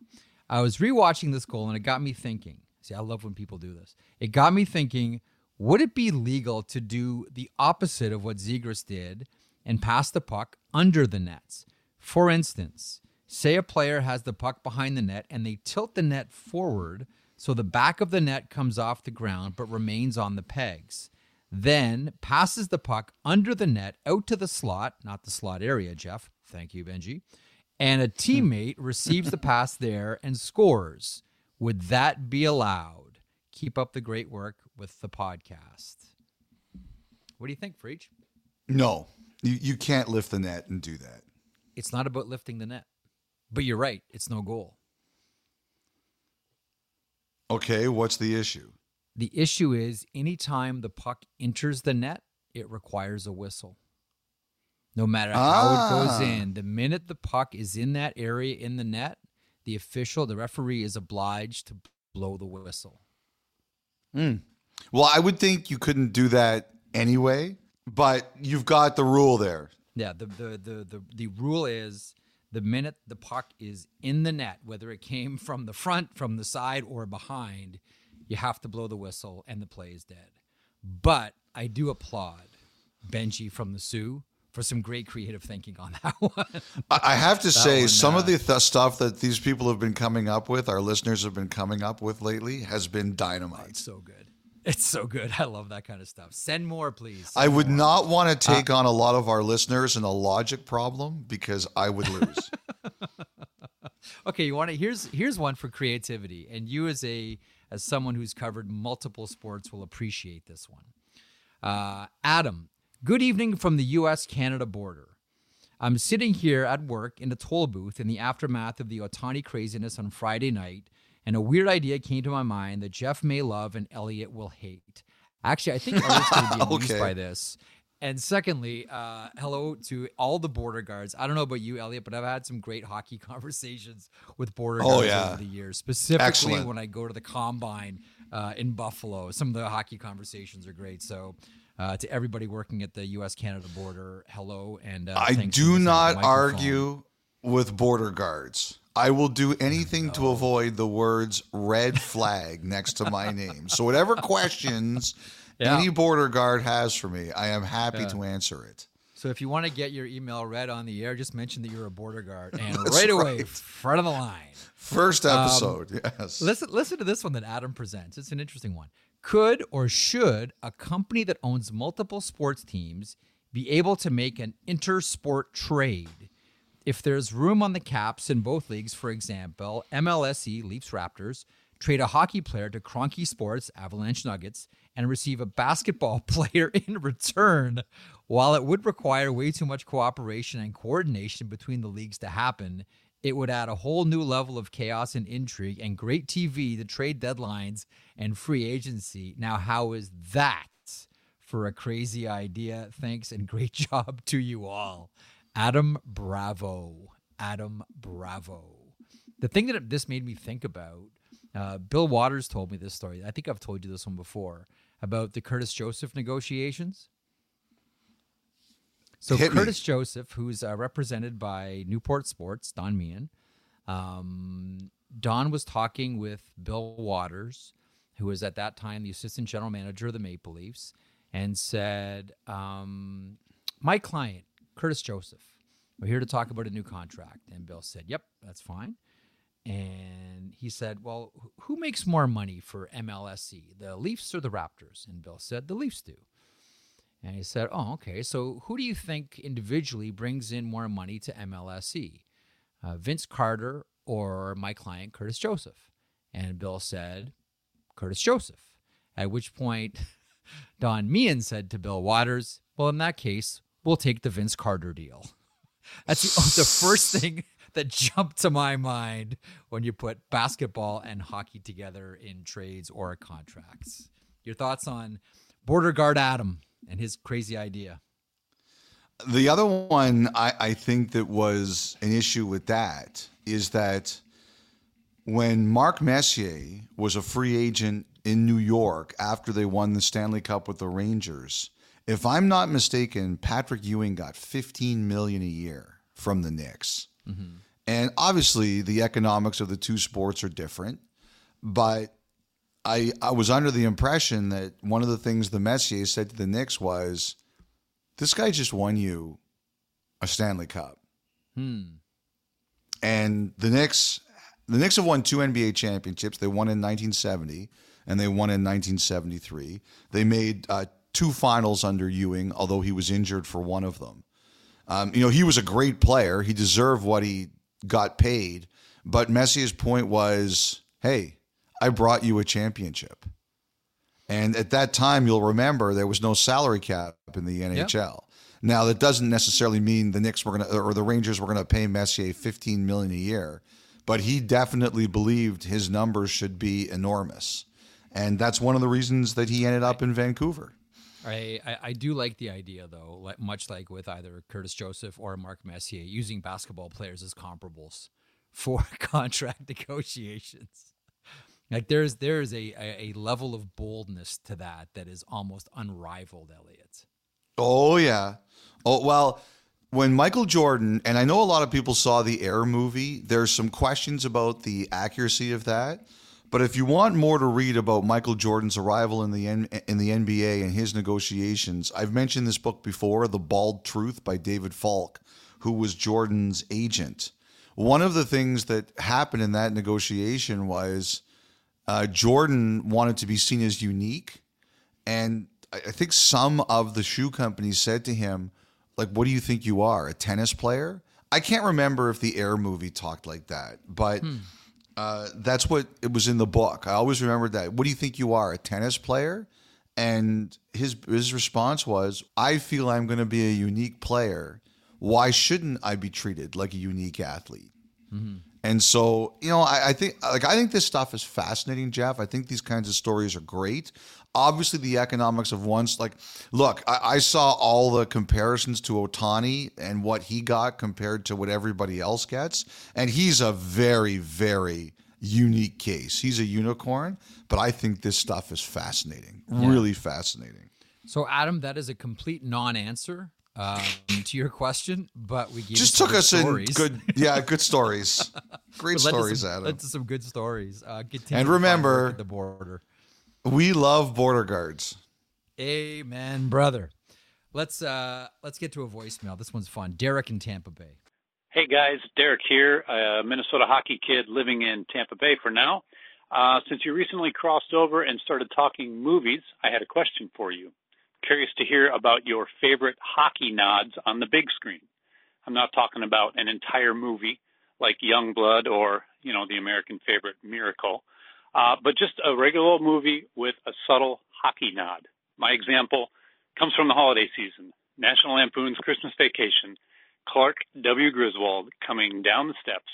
I was rewatching this goal and it got me thinking. See, I love when people do this. It got me thinking would it be legal to do the opposite of what Zegras did and pass the puck under the nets? For instance, say a player has the puck behind the net and they tilt the net forward so the back of the net comes off the ground but remains on the pegs then passes the puck under the net out to the slot, not the slot area, Jeff. Thank you, Benji. And a hmm. teammate receives the pass <laughs> there and scores. Would that be allowed? Keep up the great work with the podcast. What do you think, Freach? No, you you can't lift the net and do that. It's not about lifting the net. But you're right, it's no goal. Okay, what's the issue? The issue is anytime the puck enters the net, it requires a whistle. No matter how it Ah. goes in, the minute the puck is in that area in the net, the official, the referee is obliged to blow the whistle. Well, I would think you couldn't do that anyway, but you've got the rule there. Yeah, the the the the, the rule is the minute the puck is in the net, whether it came from the front, from the side, or behind, you have to blow the whistle and the play is dead. But I do applaud Benji from the Sioux for some great creative thinking on <laughs> that one. I have to say, one, some uh, of the th- stuff that these people have been coming up with, our listeners have been coming up with lately, has been dynamite. it's so good. <laughs> It's so good. I love that kind of stuff. Send more, please. I would more. not want to take Uh, on a lot of our listeners in a logic problem because I would lose. <laughs> Okay, you want to here's here's one for creativity, and you as a as someone who's covered multiple sports will appreciate this one. Uh, Adam, good evening from the U.S. Canada border. I'm sitting here at work in a toll booth in the aftermath of the Ohtani craziness on Friday night, and a weird idea came to my mind that Jeff may love and Elliotte will hate. Actually, I think <laughs> Elliotte's going to be amused Okay. by this. And secondly, uh, hello to all the border guards. I don't know about you, Elliotte, but I've had some great hockey <laughs> conversations with border Oh, guards yeah. over the years, specifically Excellent. when I go to the combine uh, in Buffalo. Some of the hockey conversations are great. So, uh, to everybody working at the U.S. Canada border, hello and uh, I do not argue with border guards. I will do anything to avoid the words red flag next to my name. So, whatever <laughs> questions Yeah. any border guard has for me, I am happy to answer it. So if you want to get your email read on the air, just mention that you're a border guard, <laughs> and right away, right. front of the line. First um, episode, yes. Listen, listen to this one that Adam presents. It's an interesting one. Could or should a company that owns multiple sports teams be able to make an intersport trade? If there's room on the caps in both leagues, for example, MLSE Leafs Raptors trade a hockey player to Kroenke Sports Avalanche Nuggets and receive a basketball <laughs> player in return, while it would require way too much cooperation and coordination between the leagues to happen, it would add a whole new level of chaos and intrigue and great TV to trade deadlines and free agency. Now, how is that for a crazy idea? Thanks and great <laughs> job to you all. Adam Bravo. Adam Bravo. The thing that this made me think about, uh, Bill Watters told me this story. I think I've told you this one before about the Curtis Joseph negotiations. So Hit me. Curtis Joseph, who's uh, represented by Newport Sports, Don Meehan, um, Don was talking with Bill Watters, who was at that time the assistant general manager of the Maple Leafs, and said, um, "My client, Curtis Joseph, we're here to talk about a new contract." And Bill said, "Yep, that's fine." And he said, "Well, who makes more money for MLSE, the Leafs or the Raptors?" And Bill said, "The Leafs do." And he said, Oh, okay. So who do you think individually brings in more money to MLSE? Uh, Vince Carter or my client, Curtis Joseph? And Bill said, Curtis Joseph. At which point, <laughs> Don Meehan said to Bill Watters, Well, in that case, we'll take the Vince Carter deal. <laughs> That's the, <laughs> the first thing that jumped to my mind when you put basketball and hockey together in trades or contracts. Your thoughts on border guard Adam and his crazy idea? The other one I, I think that was an issue with that is that when Mark Messier was a free agent in New York after they won the Stanley Cup with the Rangers, if I'm not mistaken, Patrick Ewing got 15 million a year from the Knicks. Mm-hmm. And obviously the economics of the two sports are different, but I I was under the impression that one of the things the Messier said to the Knicks was, "This guy just won you a Stanley Cup." Hmm. And the Knicks the Knicks have won two NBA championships. They won in 1970 and they won in 1973. They made uh, two finals under Ewing, although he was injured for one of them. Um, you know, he was a great player. He deserved what he got paid. But Messier's point was, hey, I brought you a championship. And at that time, you'll remember there was no salary cap in the NHL. Now, that doesn't necessarily mean the Knicks were going to, or the Rangers were going to pay Messier 15 million a year, but he definitely believed his numbers should be enormous. And that's one of the reasons that he ended up in Vancouver. I, I, I do like the idea though, like, much like with either Curtis Joseph or Mark Messier, using basketball players as comparables <laughs> for <laughs> contract negotiations. Like there's there's a, a, a level of boldness to that that is almost unrivaled, Elliotte. Oh yeah. Oh well, when Michael Jordan and I know a lot of people saw the Air movie, there's some questions about the accuracy of that. But if you want more to read about Michael Jordan's arrival in the N- in the NBA and his negotiations, I've mentioned this book before, The Bald Truth by David Falk, who was Jordan's agent. One of the things that happened in that negotiation was uh, Jordan wanted to be seen as unique, and I think some of the shoe companies said to him, "Like, what do you think you are, a tennis player?" I can't remember if the Air movie talked like that, but. Hmm uh, that's what it was in the book. I always remembered that. What do you think you are, a tennis player? And his his response was, "I feel I'm going to be a unique player. Why shouldn't I be treated like a unique athlete?" Mm-hmm. And so, you know, I, I, think like I think this stuff is fascinating, Jeff. I think these kinds of stories are great. Obviously, the economics of once like look, I, I saw all the comparisons to Ohtani and what he got compared to what everybody else gets, and he's a very, very unique case. He's a unicorn, but I think this stuff is fascinating, yeah. really fascinating. So, Adam, that is a complete non-answer um, to your question, but we just took us stories. in good, yeah, good stories, <laughs> great stories, some, Adam. Led to some good stories. Uh, and remember the border. We love border guards. Amen, brother. Let's uh let's get to a voicemail. This one's fun. Derek in Tampa Bay. Hey guys, Derek here, a Minnesota hockey kid living in Tampa Bay for now. Uh, since you recently crossed over and started talking movies, I had a question for you. Curious to hear about your favorite hockey nods on the big screen. I'm not talking about an entire movie like Youngblood or, you know, the American favorite Miracle, uh, but just a regular movie with a subtle hockey nod. My example comes from the holiday season. National Lampoon's Christmas Vacation Clark W. Griswold coming down the steps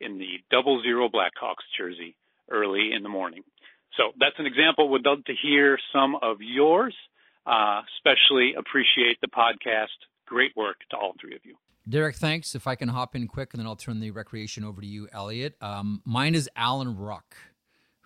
in the double zero Blackhawks jersey early in the morning. So that's an example. Would love to hear some of yours. Uh, especially appreciate the podcast. Great work to all three of you. Derek, thanks. If I can hop in quick, and then I'll turn the recreation over to you, Elliotte. Um, mine is Alan Ruck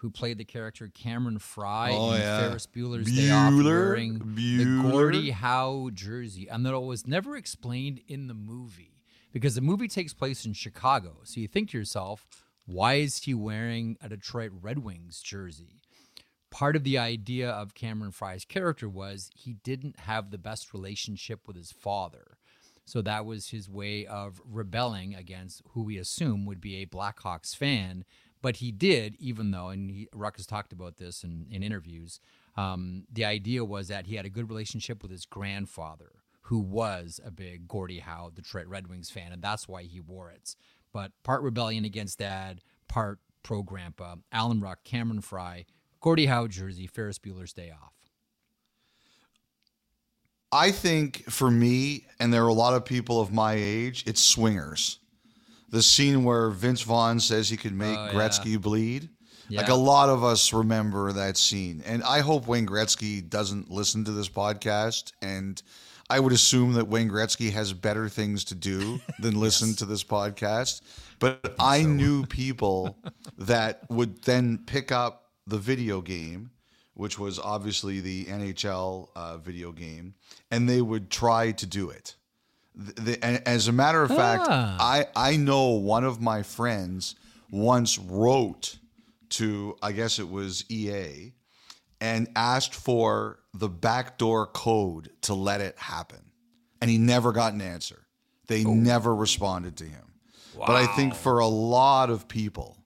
who played the character Cameron Fry oh, in yeah. Ferris Bueller's Bueller, Day Off, wearing Bueller. the Gordie Howe jersey, and that was never explained in the movie because the movie takes place in Chicago. So you think to yourself, why is he wearing a Detroit Red Wings jersey? Part of the idea of Cameron Fry's character was he didn't have the best relationship with his father. So that was his way of rebelling against who we assume would be a Blackhawks fan but he did, even though, and he, Ruck has talked about this in, in interviews. Um, the idea was that he had a good relationship with his grandfather, who was a big Gordie Howe Detroit Red Wings fan, and that's why he wore it. But part rebellion against dad, part pro grandpa. Alan Ruck, Cameron Fry, Gordie Howe jersey, Ferris Bueller's Day Off. I think for me, and there are a lot of people of my age, it's swingers. The scene where Vince Vaughn says he could make Oh, yeah. Gretzky bleed. Like a lot of us remember that scene. And I hope Wayne Gretzky doesn't listen to this podcast. And I would assume that Wayne Gretzky has better things to do <laughs> than listen to this podcast. But I knew <laughs> people that would then pick up the video game, which was obviously the NHL uh, video game, and they would try to do it. Th- the- as a matter of fact, Ah. I, I know one of my friends once wrote to, I guess it was EA, and asked for the backdoor code to let it happen. And he never got an answer. They never responded to him. But I think for a lot of people,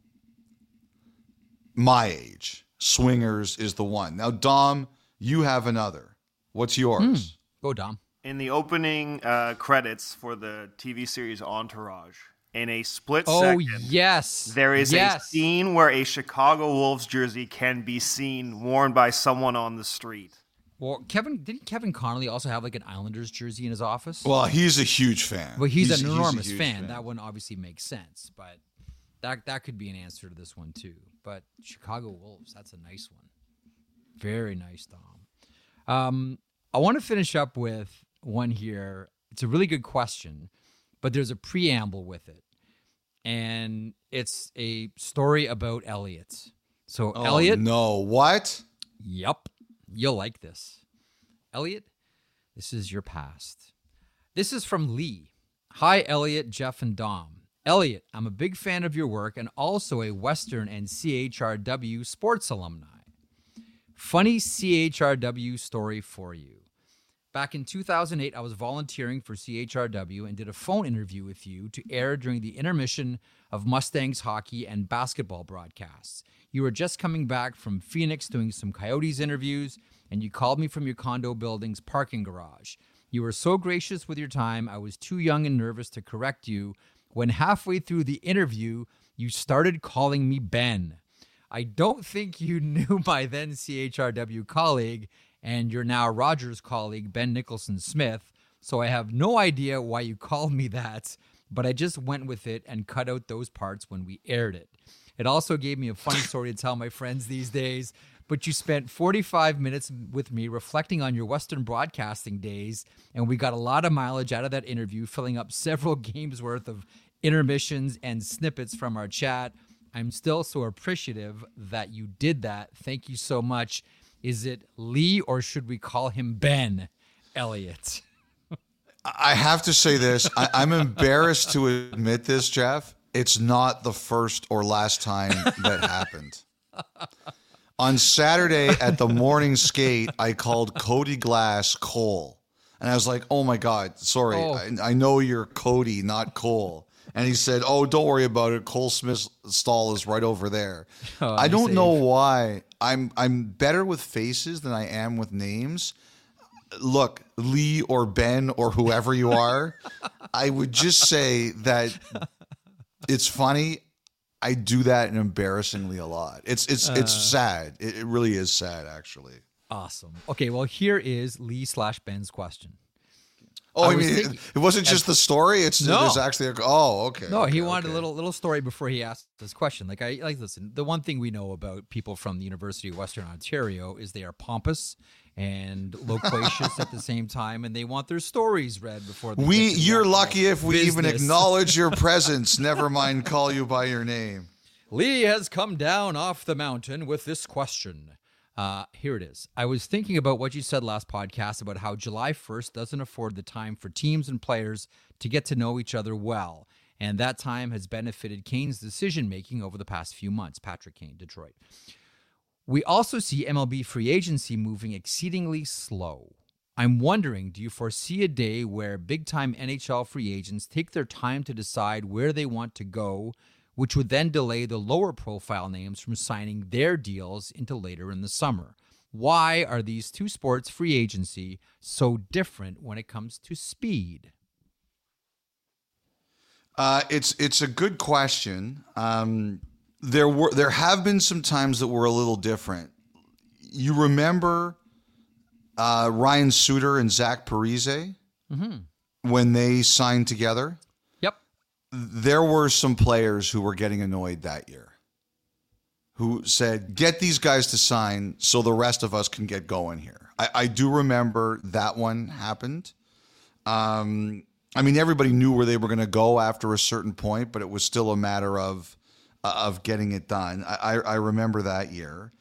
my age, swingers is the one. Now, Dom, you have another. What's yours? Go, Dom. In the opening uh, credits for the TV series Entourage, in a split Oh, second, yes. there is a scene where a Chicago Wolves jersey can be seen worn by someone on the street. Well, Kevin didn't Kevin Connolly also have like an Islanders jersey in his office? Well, he's a huge fan. Well, he's, an a enormous huge fan. That one obviously makes sense, but that that could be an answer to this one too. But Chicago Wolves, that's a nice one. Very nice, Dom. Um, I want to finish up with one here. It's a really good question, but there's a preamble with it, and it's a story about Elliotte. So Oh, Elliotte, No, what? Yup. You'll like this. Elliotte, this is your past. This is from Lee. Hi, Elliotte, Jeff, and Dom. Elliotte, I'm a big fan of your work and also a Western and CHRW sports alumni. Funny CHRW story for you. Back in 2008, I was volunteering for CHRW and did a phone interview with you to air during the intermission of Mustangs hockey and basketball broadcasts. You were just coming back from Phoenix doing some Coyotes interviews, and you called me from your condo building's parking garage. You were so gracious with your time, I was too young and nervous to correct you. When halfway through the interview, you started calling me Ben. I don't think you <laughs> knew my then CHRW colleague and your now Rogers colleague, Ben Nicholson Smith, so I have no idea why you <laughs> called me that, but I just went with it and cut out those parts when we aired it. It also gave me a funny <laughs> story to tell my friends these days, but you spent 45 minutes with me reflecting on your Western broadcasting days, and we got a lot of mileage out of that interview, filling up <laughs> several games worth of intermissions and snippets from our chat. I'm still so appreciative that you did that. Thank you so much. Is it Lee or should we call him Ben Elliotte? I have to say this. I, I'm embarrassed to admit this, Jeff. It's not the first or last time that happened. On Saturday at the morning skate, I called Cody Glass Cole. And I was like, oh my God, sorry. Oh. I, I know you're Cody, not Cole. And he said, oh, don't worry about it. Cole Smith's stall is right over there. <laughs> I don't saved. know why. I'm I'm better with faces than I am with names look, Lee or Ben or whoever you are, <laughs> I would just say that it's funny. I do that embarrassingly a lot. It's it's it's Uh. sad. It, it really is sad, actually. Awesome. Okay, well, here is Lee slash Ben's question. Oh, I I, mean, thinking- it wasn't just the story. It's No. there's actually a. Oh, okay. No, he wanted okay. a little little story before he asked this question. Like I like listen, the one thing we know about people from the University of Western Ontario is they are pompous and loquacious at the same time, and they want their stories read before We, get to the you're lucky if we even acknowledge your <laughs> presence. Never mind, call you by your name. Lee has come down off the mountain with this question. Uh, here it is. I was thinking about what you said last podcast about how July 1st doesn't afford the time for teams and players to get to know each other well. And that time has benefited Kane's decision making over the past few months. Patrick Kane, Detroit. We also see MLB free agency moving exceedingly slow. I'm wondering do you foresee a day where big time NHL free agents take their time to decide where they want to go, which would then delay the lower profile names from signing their deals into later in the summer? Why are these two sports free agency so different when it comes to speed? Uh, it's it's a good question. Um, there were there have been some times that were a little different. You remember uh, Ryan Suter and Zach Parise, when they signed together. There were some players who were getting annoyed that year who said, get these guys to sign so the rest of us can get going here. I, I do remember that one happened. Um, I mean, everybody knew where they were going to go after a certain point, but it was still a matter of uh, of getting it done. I, I, remember that year.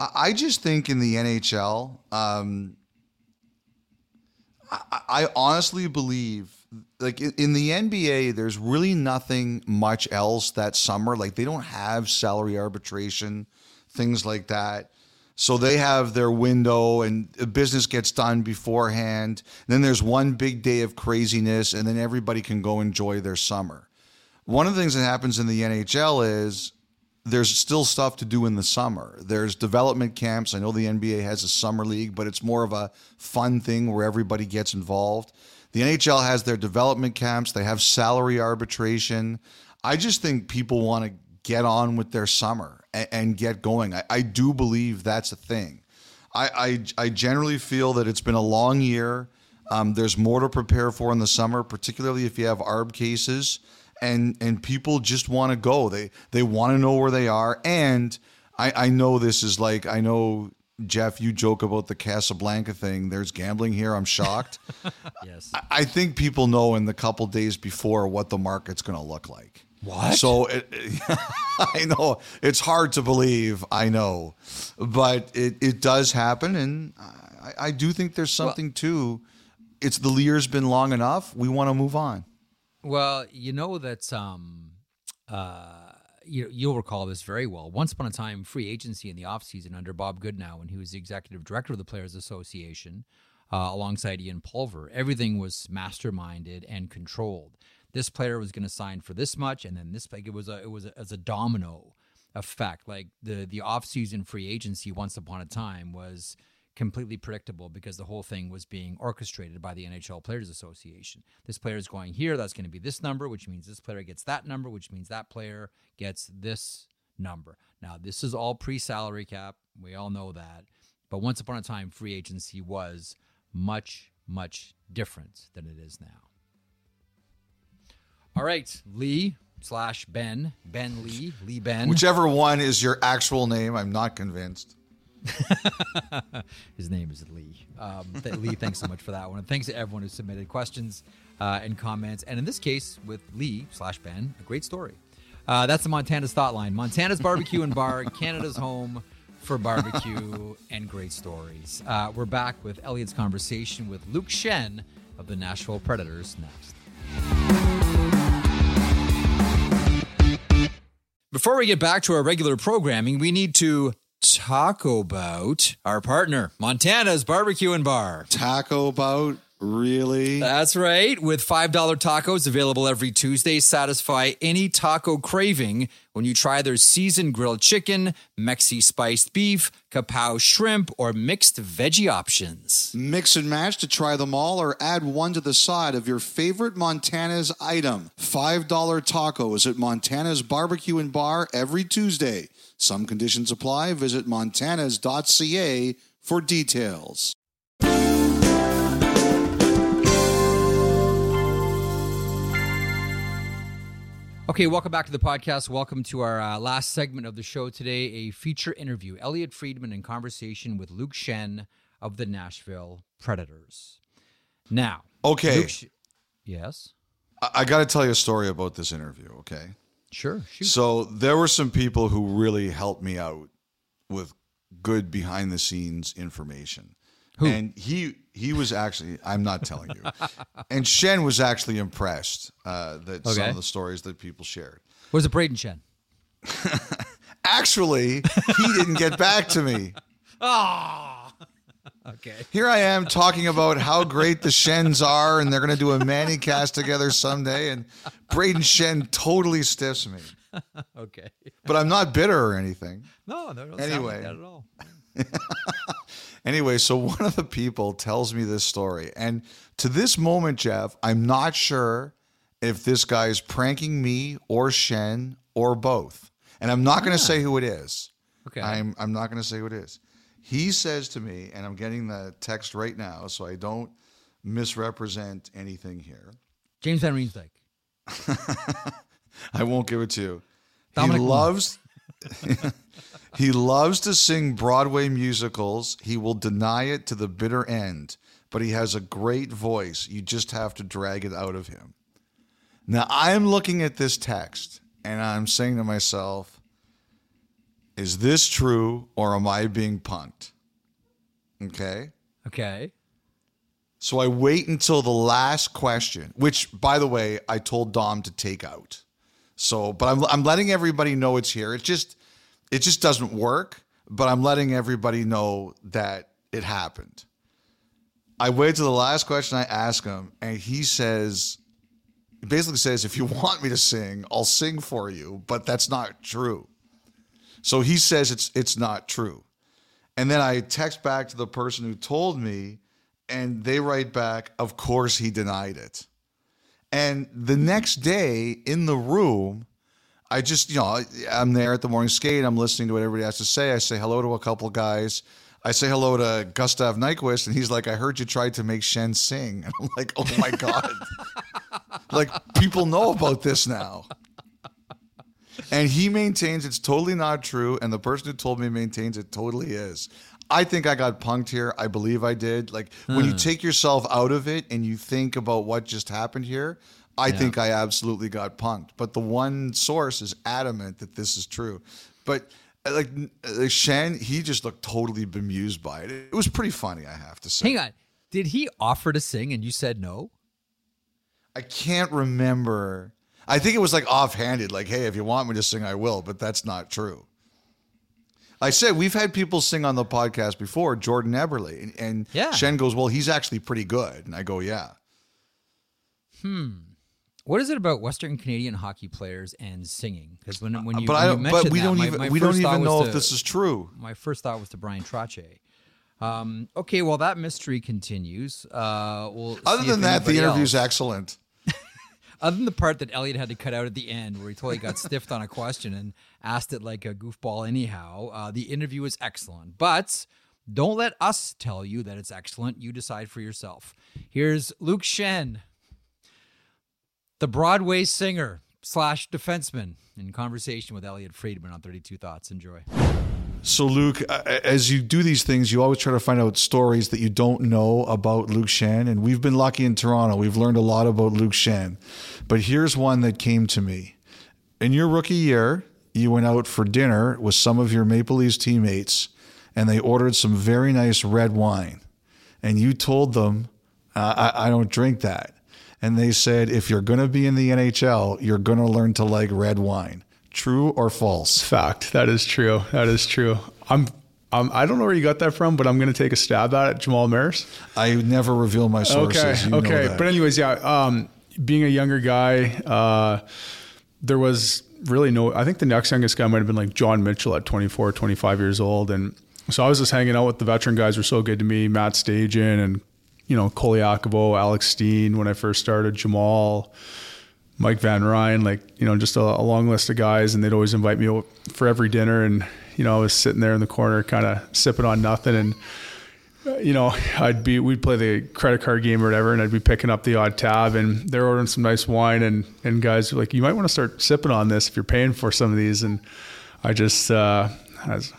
I, I just think in the NHL, um, I honestly believe, like in, the NBA, there's really nothing much else that summer. Like they don't have salary arbitration, things like that. So they have their window and business gets done beforehand. Then there's one big day of craziness, and then everybody can go enjoy their summer. One of the things that happens in the NHL is there's still stuff to do in the summer. There's development camps. I know the NBA has a summer league, but it's more of a fun thing where everybody gets involved. The NHL has their development camps, they have salary arbitration. I just think people want to get on with their summer and, and get going. I, I do believe that's a thing. I, I, I generally feel that it's been a long year. Um, there's more to prepare for in the summer, particularly if you have ARB cases, and and people just want to go. They they want to know where they are, and I, I know this is like I know Jeff. You joke about the Casablanca thing. There's gambling here. I'm shocked. <laughs> Yes. I- think people know in the couple days before what the market's going to look like. What? So it, <laughs> I know it's hard to believe. I know, but it, it does happen, and I, I do think there's something to. It's the year's been long enough. We want to move on. Well, you know that um, uh, you you'll recall this very well. Once upon a time, free agency in the offseason under Bob Goodnow, when he was the executive director of the Players Association, uh, alongside Ian Pulver, everything was masterminded and controlled. This player was going to sign for this much, and then this like it was a it was a, as a domino effect. Like the the offseason free agency, once upon a time, was completely predictable because the whole thing was being orchestrated by the NHL Players Association. This player is going here, that's going to be this number, which means this player gets that number, which means that player gets this number. Now, this is all pre salary cap. We all know that. But once upon a time, free agency was much, much different than it is now. All right, Lee slash Ben, Ben Lee, Lee Ben. Whichever one is your actual name, I'm not convinced. <laughs> His name is Lee. Um, th- Lee, thanks so much for that one. And thanks to everyone who submitted questions uh, and comments. And in this case, with Lee slash Ben, a great story. Uh, that's the Montana's Thought Line. Montana's Barbecue and Bar, <laughs> Canada's home for barbecue and great stories. Uh, we're back with Elliotte's conversation with Luke Schenn of the Nashville Predators next. Before we get back to our regular programming, we need to talk about our partner, Montana's Barbecue and Bar. Taco bout, really? That's right. With $5 tacos available every Tuesday, satisfy any taco craving when you try their seasoned grilled chicken, Mexi spiced beef, kapow shrimp, or mixed veggie options. Mix and match to try them all or add one to the side of your favorite Montana's item. $5 tacos at Montana's Barbecue and Bar every Tuesday. Some conditions apply. Visit montanas.ca for details. Okay, welcome back to the podcast. Welcome to our uh, last segment of the show today a feature interview. Elliotte Friedman in conversation with Luke Schenn of the Nashville Predators. Now, Okay. Luke Sh- yes, I, I got to tell you a story about this interview, okay? sure. Shoot. So there were some people who really helped me out with good behind the scenes information. And he he was actually I'm not telling you. <laughs> and Schenn was actually impressed uh, that some of the stories that people shared. Was it Braden Schenn? <laughs> Actually, he didn't get back to me. Oh, <laughs> okay. Here I am talking about how great the Schenns are, and they're going to do a ManningCast together someday. And Braden Schenn totally stiffs me, Okay. but I'm not bitter or anything. No, no, Anyway. like that at all. Anyway, so <laughs> one of the people tells me this story. And to this moment, Jeff, I'm not sure if this guy is pranking me or Schenn or both. And I'm not going to ah. say who it is. Okay. I'm, I'm not going to say who it is. He says to me, and I'm getting the text right now, so I don't misrepresent anything here. James Van Riemsdyk. <laughs> I won't give it to you. Dominic he loves <laughs> he loves to sing Broadway musicals. He will deny it to the bitter end, but he has a great voice. You just have to drag it out of him. Now I'm looking at this text and I'm saying to myself, is this true or am I being punked? Okay. Okay. So I wait until the last question, which, by the way, I told Dom to take out. So, but I'm I'm letting everybody know it's here. It's just it just doesn't work. But I'm letting everybody know that it happened. I wait to the last question I ask him, and he says, he basically says, if you want me to sing, I'll sing for you, but that's not true. So he says it's it's not true. And then I text back to the person who told me, and they write back, of course he denied it. And the next day in the room, I just, you know, I'm there at the morning skate. I'm listening to what everybody has to say. I say hello to a couple guys. I say hello to Gustav Nyquist, and he's like, I heard you tried to make Schenn sing. <laughs> And I'm like, oh my God. <laughs> like, people know about this now. And he maintains it's totally not true. And the person who told me maintains it totally is. I think I got punked here. I believe I did. Like when you hmm. take yourself out of it and you think about what just happened here, I think I absolutely got punked. But the one source is adamant that this is true. But uh, like uh, Schenn, he just looked totally bemused by it. It was pretty funny, I have to say. Hang on. Did he offer to sing and you said no? I can't remember. I think it was like offhanded, like, hey, if you want me to sing, I will, but that's not true. I said we've had people sing on the podcast before, Jordan Eberle, and, and Yeah. Schenn goes, "Well, he's actually pretty good," and I go, "Yeah." What is it about Western Canadian hockey players and singing? Because when when you, but when I you. But we that, don't my- even my we don't even know to- if this is true. My first thought was to Brian Trache. Um, okay, well that mystery continues. Uh, we'll Other than that, the interview's else- excellent. <laughs> Other than the part that Elliotte had to cut out at the end, where he totally got stiffed on a question and asked it like a goofball, anyhow, uh, the interview is excellent. But don't let us tell you that it's excellent. You decide for yourself. Here's Luke Schenn, the Broadway singer slash defenseman, in conversation with Elliotte Friedman on 32 Thoughts. Enjoy. So, Luke, as you do these things, you always try to find out stories that you don't know about Luke Schenn. And we've been lucky in Toronto. We've learned a lot about Luke Schenn. But here's one that came to me. In your rookie year, you went out for dinner with some of your Maple Leafs teammates, and they ordered some very nice red wine. And you told them, uh, I, I don't drink that. And they said, if you're going to be in the NHL, you're going to learn to like red wine. True or false? Fact. That is true. That is true. I'm. Um, I don't know where you got that from, but I'm going to take a stab at it. Jamal Mayers. I never reveal my sources. Okay. You know okay. But anyways, yeah. Um, being a younger guy, uh, there was really no. I think the next youngest guy might have been like John Mitchell at 24, 25 years old, and so I was just hanging out with the veteran guys. Were so good to me. Matt Stajan and you know Koliakovo, Alex Steen when I first started, Jamal. Mike Van Ryn, like, you know, just a, a long list of guys, and they'd always invite me for every dinner. And, you know, I was sitting there in the corner, kind of sipping on nothing. And, uh, you know, I'd be, we'd play the credit card game or whatever, and I'd be picking up the odd tab, and they're ordering some nice wine. And, and guys were like, you might want to start sipping on this if you're paying for some of these. And I just, uh, I was,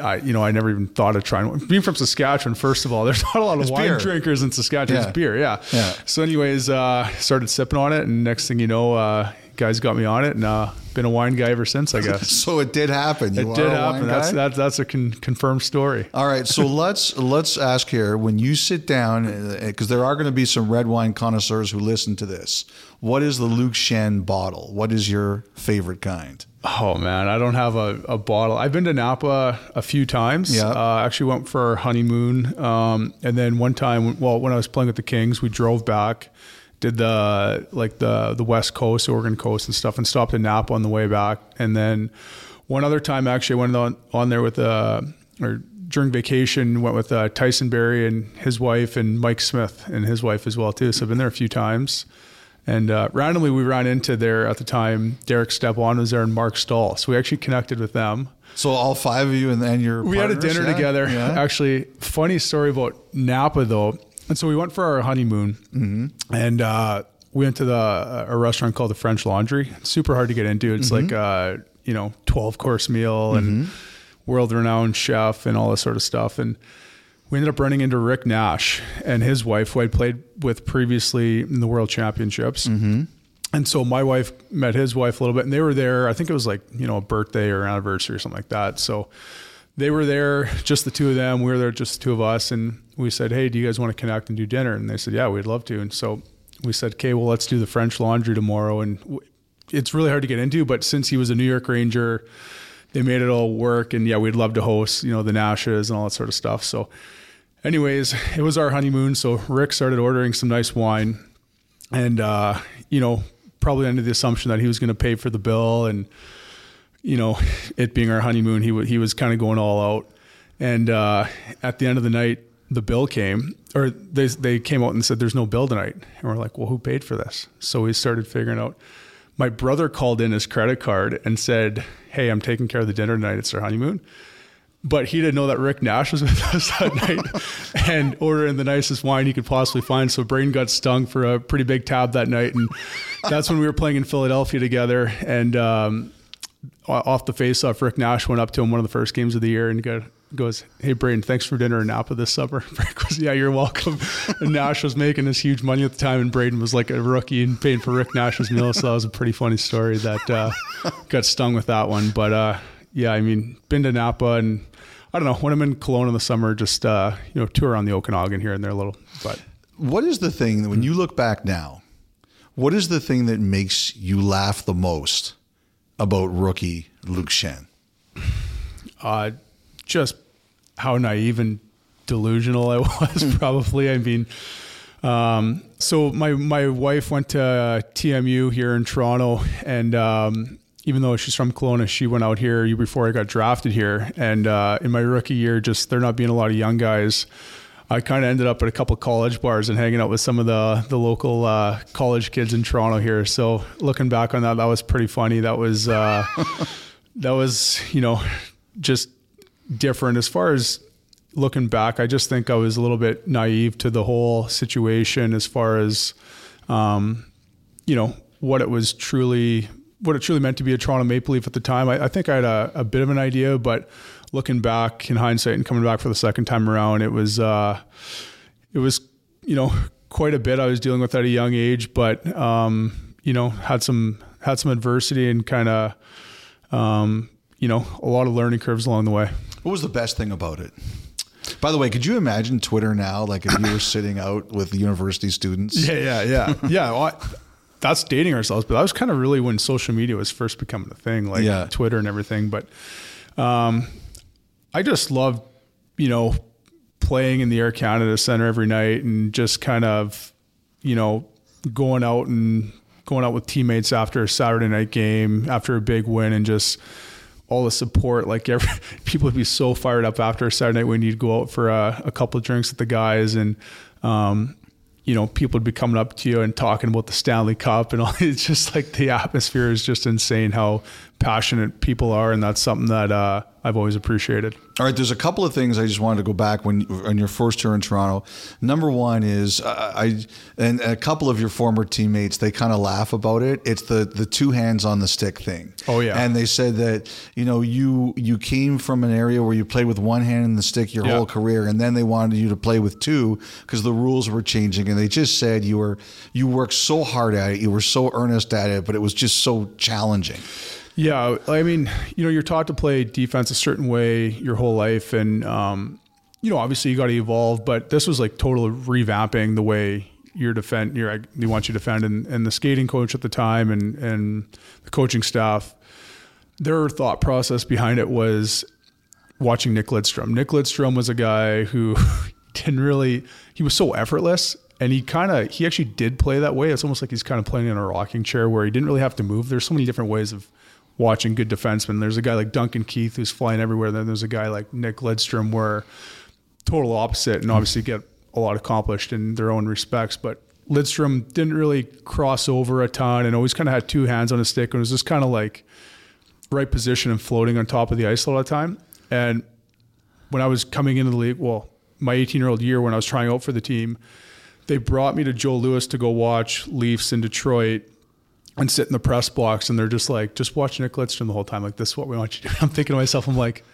I, you know, I never even thought of trying. Being from Saskatchewan, first of all, there's not a lot of It's wine beer. drinkers in Saskatchewan. Yeah. It's beer, yeah. Yeah. So, anyways, uh, started sipping on it, and next thing you know, uh, guys got me on it, and uh, been a wine guy ever since. I <laughs> guess so it did happen. You it did happen. That's that's that's a con- confirmed story. All right, so <laughs> let's let's ask here when you sit down because there are going to be some red wine connoisseurs who listen to this. What is the Luke Schenn bottle? What is your favorite kind? Oh man, I don't have a, a bottle. I've been to Napa a few times. Yeah. Uh, actually went for our honeymoon. Um, and then one time, well, when I was playing with the Kings, we drove back, did the like the the West Coast, Oregon coast and stuff, and stopped in Napa on the way back. And then one other time, actually, I went on on there with uh or during vacation, went with uh, Tyson Barrie and his wife, and Mike Smith and his wife as well too. So I've been there a few times. And uh, randomly, we ran into there at the time. Derek Stepan was there and Marc Staal. So we actually connected with them. So all five of you and then your We had a dinner Yeah, together. yeah. Actually, funny story about Napa though. And so we went for our honeymoon, Mm-hmm. and uh, we went to the uh, a restaurant called the French Laundry. Super hard to get into. It's Mm-hmm. like a you know twelve course meal and world renowned chef and all this sort of stuff. And we ended up running into Rick Nash and his wife, who I'd played with previously in the World Championships. Mm-hmm. And so my wife met his wife a little bit, and they were there. I think it was like you know a birthday or anniversary or something like that. So they were there, just the two of them. We were there, just the two of us, and we said, "Hey, do you guys want to connect and do dinner?" And they said, "Yeah, we'd love to." And so we said, "Okay, well, let's do the French Laundry tomorrow." And w- it's really hard to get into, but since he was a New York Ranger, they made it all work. And yeah, we'd love to host, you know, the Nashes and all that sort of stuff. So, anyways, it was our honeymoon. So Rick started ordering some nice wine, and uh, you know, probably under the assumption that he was going to pay for the bill, and you know, it being our honeymoon, he w- he was kind of going all out. And uh, at the end of the night, the bill came, or they they came out and said, "There's no bill tonight." And we're like, "Well, who paid for this?" So we started figuring out. My brother called in his credit card and said, "Hey, I'm taking care of the dinner tonight. It's our honeymoon." But he didn't know that Rick Nash was <laughs> with us that night <laughs> and ordering the nicest wine he could possibly find. So Braden got stung for a pretty big tab that night. And that's when we were playing in Philadelphia together. And um, off the face off, Rick Nash went up to him one of the first games of the year and got, goes, Hey, Braden, thanks for dinner in Napa this summer. <laughs> Rick was, Yeah, you're welcome. <laughs> And Nash was making this huge money at the time. And Braden was like a rookie and paying for Rick Nash's meal. So that was a pretty funny story that uh, <laughs> got stung with that one. But uh, yeah, I mean, been to Napa and I don't know when I'm in Kelowna in the summer, just uh, you know, tour on the Okanagan here and there a little. But What is the thing that when you look back now, what is the thing that makes you laugh the most about rookie Luke Schenn? uh, just how naive and delusional I <laughs> was. Probably, I mean, um, so my my wife went to TMU here in Toronto, and um, even though she's from Kelowna, she went out here before I got drafted here. And uh, in my rookie year, just there not being a lot of young guys. I kind of ended up at a couple college bars and hanging out with some of the the local uh, college kids in Toronto here. So looking back on that, that was pretty funny. That was uh, <laughs> that was you know just different as far as looking back. I just think I was a little bit naive to the whole situation as far as um, you know what it was truly what it truly meant to be a Toronto Maple Leaf at the time. I, I think I had a, a bit of an idea, but looking back in hindsight and coming back for the second time around, it was uh, it was you know quite a bit I was dealing with at a young age, but um, you know had some had some adversity and kind of um, you know a lot of learning curves along the way. What was the best thing about it? By the way, could you imagine Twitter now? Like if you were sitting out with university students? Yeah, yeah, yeah, yeah. Well, I, that's dating ourselves, but that was kind of really when social media was first becoming a thing, like Yeah. Twitter and everything. But um, I just loved, you know, playing in the Air Canada Center every night and just kind of, you know, going out and going out with teammates after a Saturday night game, after a big win, and just all the support. Like every, <laughs> people would be so fired up after a Saturday night when you'd go out for a, a couple of drinks with the guys and, um, you know, people would be coming up to you and talking about the Stanley Cup and all. <laughs> It's just like the atmosphere is just insane how passionate people are, and that's something that uh, I've always appreciated. All right, there's a couple of things I just wanted to go back when on your first tour in Toronto. Number one is uh, I and a couple of your former teammates they kind of laugh about it. It's the the two hands on the stick thing. Oh, yeah. and they said that you know you you came from an area where you played with one hand in the stick your Yeah. whole career, and then they wanted you to play with two because the rules were changing, and they just said you were you worked so hard at it, you were so earnest at it, but it was just so challenging. Yeah, I mean, you know, you're taught to play defense a certain way your whole life, and um, you know, obviously you got to evolve. But this was like total revamping the way you're defend. You're they want you to defend, and, and the skating coach at the time, and and the coaching staff, their thought process behind it was watching Nick Lidstrom. Nick Lidstrom was a guy who <laughs> didn't really. He was so effortless. And he kind of, he actually did play that way. It's almost like he's kind of playing in a rocking chair where he didn't really have to move. There's so many different ways of watching good defensemen. There's a guy like Duncan Keith who's flying everywhere. Then there's a guy like Nick Lidstrom where total opposite and obviously get a lot accomplished in their own respects. But Lidstrom didn't really cross over a ton and always kind of had two hands on his stick and was just kind of like right position and floating on top of the ice all the time. And when I was coming into the league, well, my 18 year old year when I was trying out for the team, they brought me to Joe Louis to go watch Leafs in Detroit and sit in the press box. And they're just like, just watch Nick Lidstrom the whole time. Like, this is what we want you to do. <laughs> I'm thinking to myself, I'm like,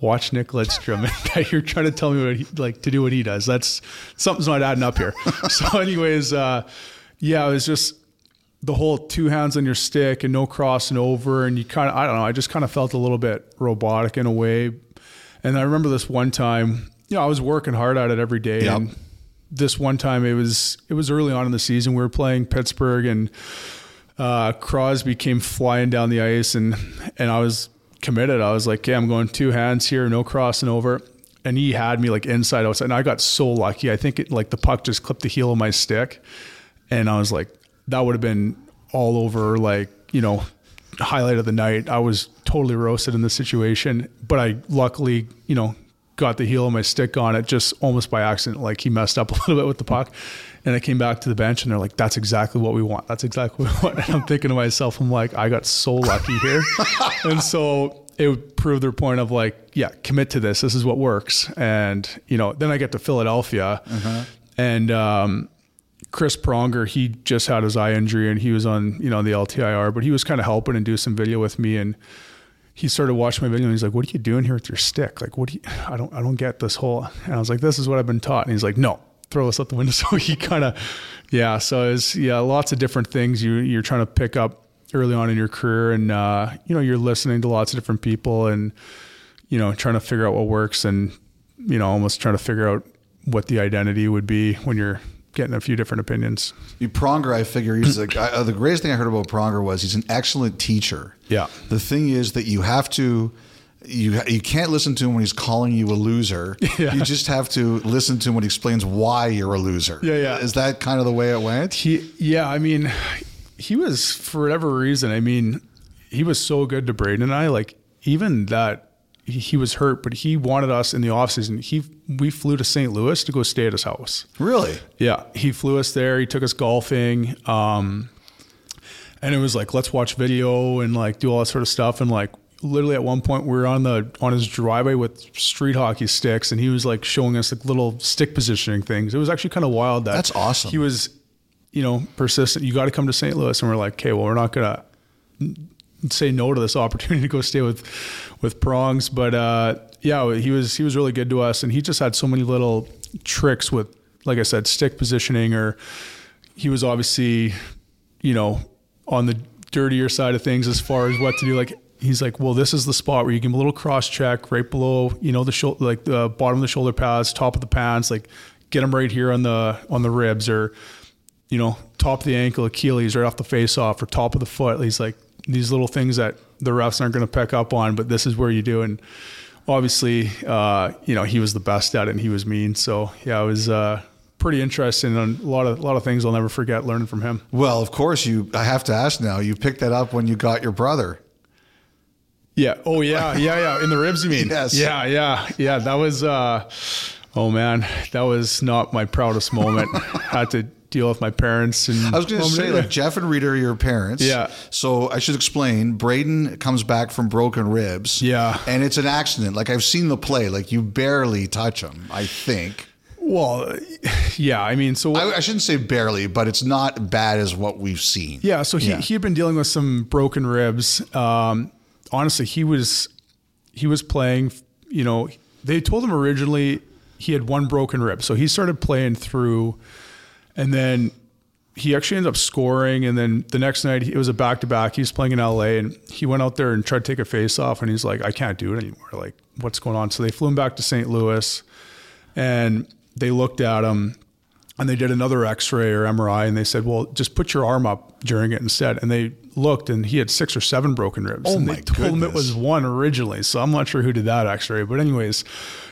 watch Nick Lidstrom. <laughs> And you're trying to tell me what he, like to do what he does. That's something's not adding up here. <laughs> so, anyways, uh, yeah, it was just the whole two hands on your stick and no crossing over. And you kind of, I don't know, I just kind of felt a little bit robotic in a way. And I remember this one time, you know, I was working hard at it every day. Yep. And this one time it was, it was early on in the season. We were playing Pittsburgh and uh, Crosby came flying down the ice and, and I was committed. I was like, okay, I'm going two hands here, no crossing over. And he had me like inside outside. And I got so lucky. I think it like the puck just clipped the heel of my stick. And I was like, that would have been all over like, you know, highlight of the night. I was totally roasted in the situation, but I luckily, you know, got the heel of my stick on it just almost by accident. Like he messed up <laughs> a little bit with the puck. And I came back to the bench and they're like, that's exactly what we want. That's exactly <laughs> what we want. And I'm thinking to myself, I'm like, I got so lucky here. <laughs> and so it would prove their point of like, yeah, commit to this. This is what works. And, you know, then I get to Philadelphia and, um, Chris Pronger, he just had his eye injury and he was on, you know, the LTIR, but he was kind of helping and do some video with me. And he started watching my video and he's like, what are you doing here with your stick? Like, what do you, <sighs> I don't, I don't get this whole, and I was like, this is what I've been taught. And he's like, no, throw us out the window. <laughs> So he kind of, yeah. So it's, yeah, lots of different things you, you're trying to pick up early on in your career. And, uh, you know, you're listening to lots of different people and, you know, trying to figure out what works and, you know, almost trying to figure out what the identity would be when you're getting a few different opinions. You Pronger, I figure he's <clears throat> like uh, the greatest thing I heard about Pronger was he's an excellent teacher. Yeah. The thing is that you have to. You, you can't listen to him when he's calling you a loser. <laughs> Yeah. You just have to listen to him when he explains why you're a loser. Yeah, yeah. Is that kind of the way it went? He, yeah, I mean, he was for whatever reason. I mean, he was so good to Braden and I. Like even that he, was hurt, but he wanted us in the off season. He we flew to St. Louis to go stay at his house. Really? Yeah, he flew us there. He took us golfing. Um, and it was like, let's watch video and like do all that sort of stuff. And like, literally at one point, we were on the on his driveway with street hockey sticks, and he was like showing us like little stick positioning things. It was actually kind of wild. That That's awesome. He was, you know, persistent. You got to come to St. Louis, and we're like, okay, well, we're not gonna say no to this <laughs> opportunity to go stay with with prongs but uh yeah he was he was really good to us and he just had so many little tricks with like i said stick positioning or he was obviously you know on the dirtier side of things as far as what to do like he's like well this is the spot where you give him a little cross check right below you know the shoulder like the bottom of the shoulder pads top of the pants like get him right here on the on the ribs or you know, top of the ankle, Achilles, right off the face off, or top of the foot. He's like these little things that the refs aren't going to pick up on, but this is where you do. And obviously, uh, you know, he was the best at it and he was mean. So yeah, it was uh, pretty interesting and a lot of a lot of things I'll never forget learning from him. Well, of course you. I have to ask now. You picked that up when you got your brother. Yeah. Oh yeah. Yeah. Yeah. In the ribs, you mean? Yes. Yeah. Yeah. Yeah. That was. Uh, oh man, that was not my proudest moment. <laughs> Had to deal with my parents and. I was going to say, like Jeff and Rita are your parents. Yeah. So I should explain. Braden comes back from broken ribs. Yeah. And it's an accident. Like I've seen the play. Like you barely touch him. I think. Well, yeah. I mean, so I, I shouldn't say barely, but it's not bad as what we've seen. Yeah, so he, Yeah. he had been dealing with some broken ribs. Um, honestly, he was he was playing. You know, they told him originally he had one broken rib, so he started playing through, and then he actually ended up scoring. And then the next night it was a back to back. He was playing in LA, and he went out there and tried to take a face off, and he's like, I can't do it anymore. Like, what's going on? So they flew him back to St. Louis, and they looked at him and they did another x-ray or mri and they said well just put your arm up during it instead and they looked and he had six or seven broken ribs Oh and my they told him it was one originally so i'm not sure who did that x-ray but anyways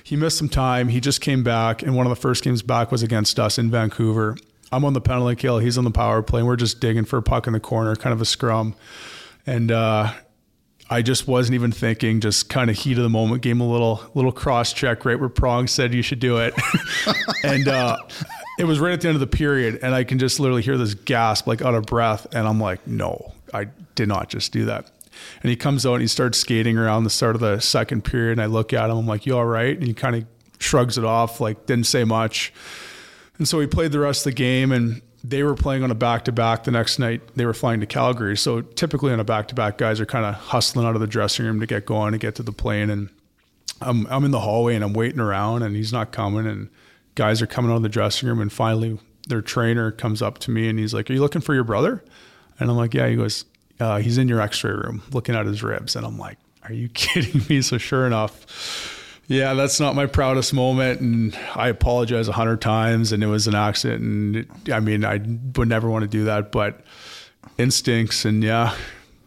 he missed some time he just came back and one of the first games back was against us in vancouver i'm on the penalty kill he's on the power play and we're just digging for a puck in the corner kind of a scrum and uh I just wasn't even thinking, just kind of heat of the moment, gave him a little little cross check right where Prong said you should do it. <laughs> and uh, it was right at the end of the period, and I can just literally hear this gasp, like out of breath, and I'm like, no, I did not just do that. And he comes out and he starts skating around the start of the second period, and I look at him, I'm like, you all right? And he kind of shrugs it off, like didn't say much. And so we played the rest of the game, and they were playing on a back to back the next night. They were flying to Calgary. So typically on a back to back, guys are kind of hustling out of the dressing room to get going and get to the plane. And I'm, I'm in the hallway and I'm waiting around, and he's not coming. And guys are coming out of the dressing room, and finally their trainer comes up to me and he's like, "Are you looking for your brother?" And I'm like, "Yeah." He goes, uh, "He's in your X-ray room, looking at his ribs." And I'm like, "Are you <laughs> kidding me?" So sure enough. Yeah, that's not my proudest moment, and I apologize a hundred times. And it was an accident, and it, I mean, I would never want to do that, but instincts, and yeah,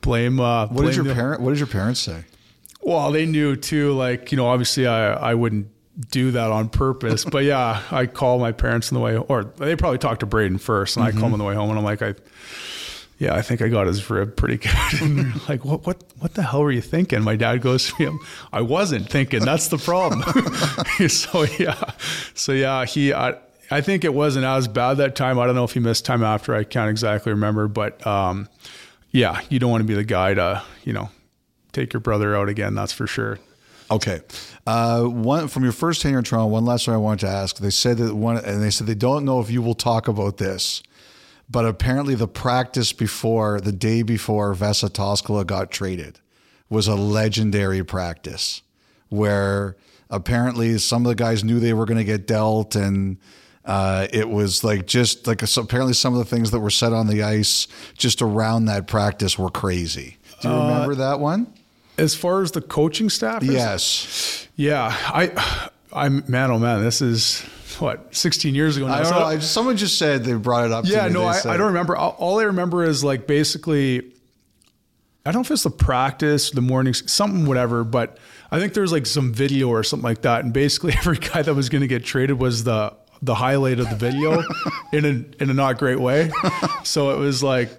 blame. Uh, What did your the- parent? What did your parents say? well, they knew too. Like you know, obviously, I I wouldn't do that on purpose. but yeah, I call my parents on the way, or they probably talked to Braden first, and I call them on the way home, and I'm like, I. Yeah, I think I got his rib pretty good. <laughs> And they're like, what, what, what the hell were you thinking? My dad goes to him. I wasn't thinking. That's the problem. <laughs> so yeah, so yeah, he. I, I think it wasn't as bad that time. I don't know if he missed time after. I can't exactly remember, but um, yeah, you don't want to be the guy to, you know, take your brother out again. That's for sure. Okay. Uh, one from your first tenure in Toronto. One last thing I wanted to ask. They said that one, and they said they don't know if you will talk about this, but apparently the practice before the day before Vesa Toskala got traded was a legendary practice where apparently some of the guys knew they were going to get dealt and. Uh, it was like just like so apparently some of the things that were said on the ice just around that practice were crazy. Do you remember that one? As far as the coaching staff, is- Yes. yeah, I, I'm man, oh man, this is what 16 years ago now. I don't So know. I, someone just said they brought it up. yeah, no, I, I don't remember. All, all I remember is like basically, I don't know if it's the practice, the mornings, something, whatever. But I think there was like some video or something like that, and basically <laughs> every guy that was going to get traded was the the highlight of the video <laughs> in a in a not great way. So it was like,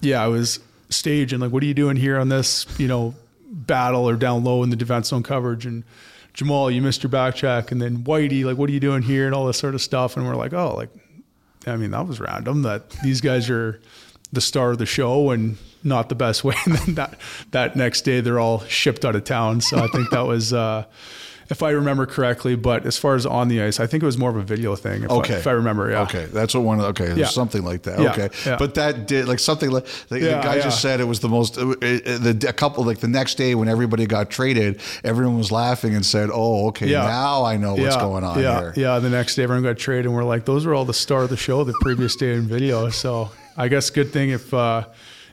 yeah, I was staging like, what are you doing here on this, you know, battle or down low in the defense zone coverage and. Jamal, you missed your back check, and then Whitey, like, what are you doing here, and all this sort of stuff, and we're like, oh, like, I mean, that was random that these guys are the star of the show and not the best way. <laughs> And then that, that next day they're all shipped out of town. So I think that was, uh, if I remember correctly, but as far as on the ice, I think it was more of a video thing. If Okay. I, if I remember. Yeah. Okay, that's what one. of Okay, Yeah. something like that. Yeah, Okay, but that did like something like the, the guy just said it was the most. uh, uh, the a couple like the next day when everybody got traded, everyone was laughing and said, "Oh, okay, now I know what's going on yeah, here." Yeah. The next day everyone got traded and we're like, those were all the star of the show the previous day in video. So I guess good thing if, uh,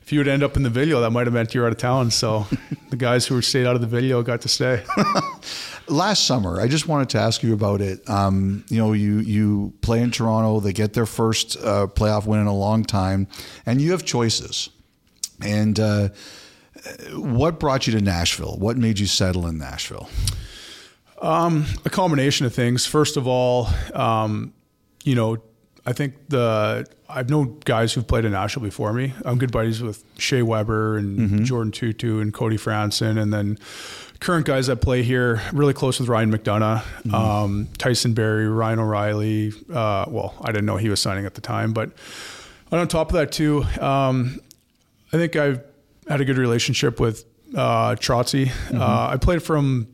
if you would end up in the video, that might have meant you're out of town. So the guys who stayed out of the video got to stay. <laughs> last summer, I just wanted to ask you about it. Um, you know, you you play in Toronto. They get their first uh, playoff win in a long time, and you have choices. And uh, what brought you to Nashville? What made you settle in Nashville? a combination of things. First of all, um, you know, I think the I've known guys who've played in Nashville before me. I'm good buddies with Shea Weber and Jordin Tootoo and Cody Franson, and then current guys that play here. Really close with Ryan McDonagh, um, Tyson Barrie, Ryan O'Reilly. Uh, well, I didn't know he was signing at the time, but on top of that too, um, I think I've had a good relationship with uh, Trotzy. Uh, I played from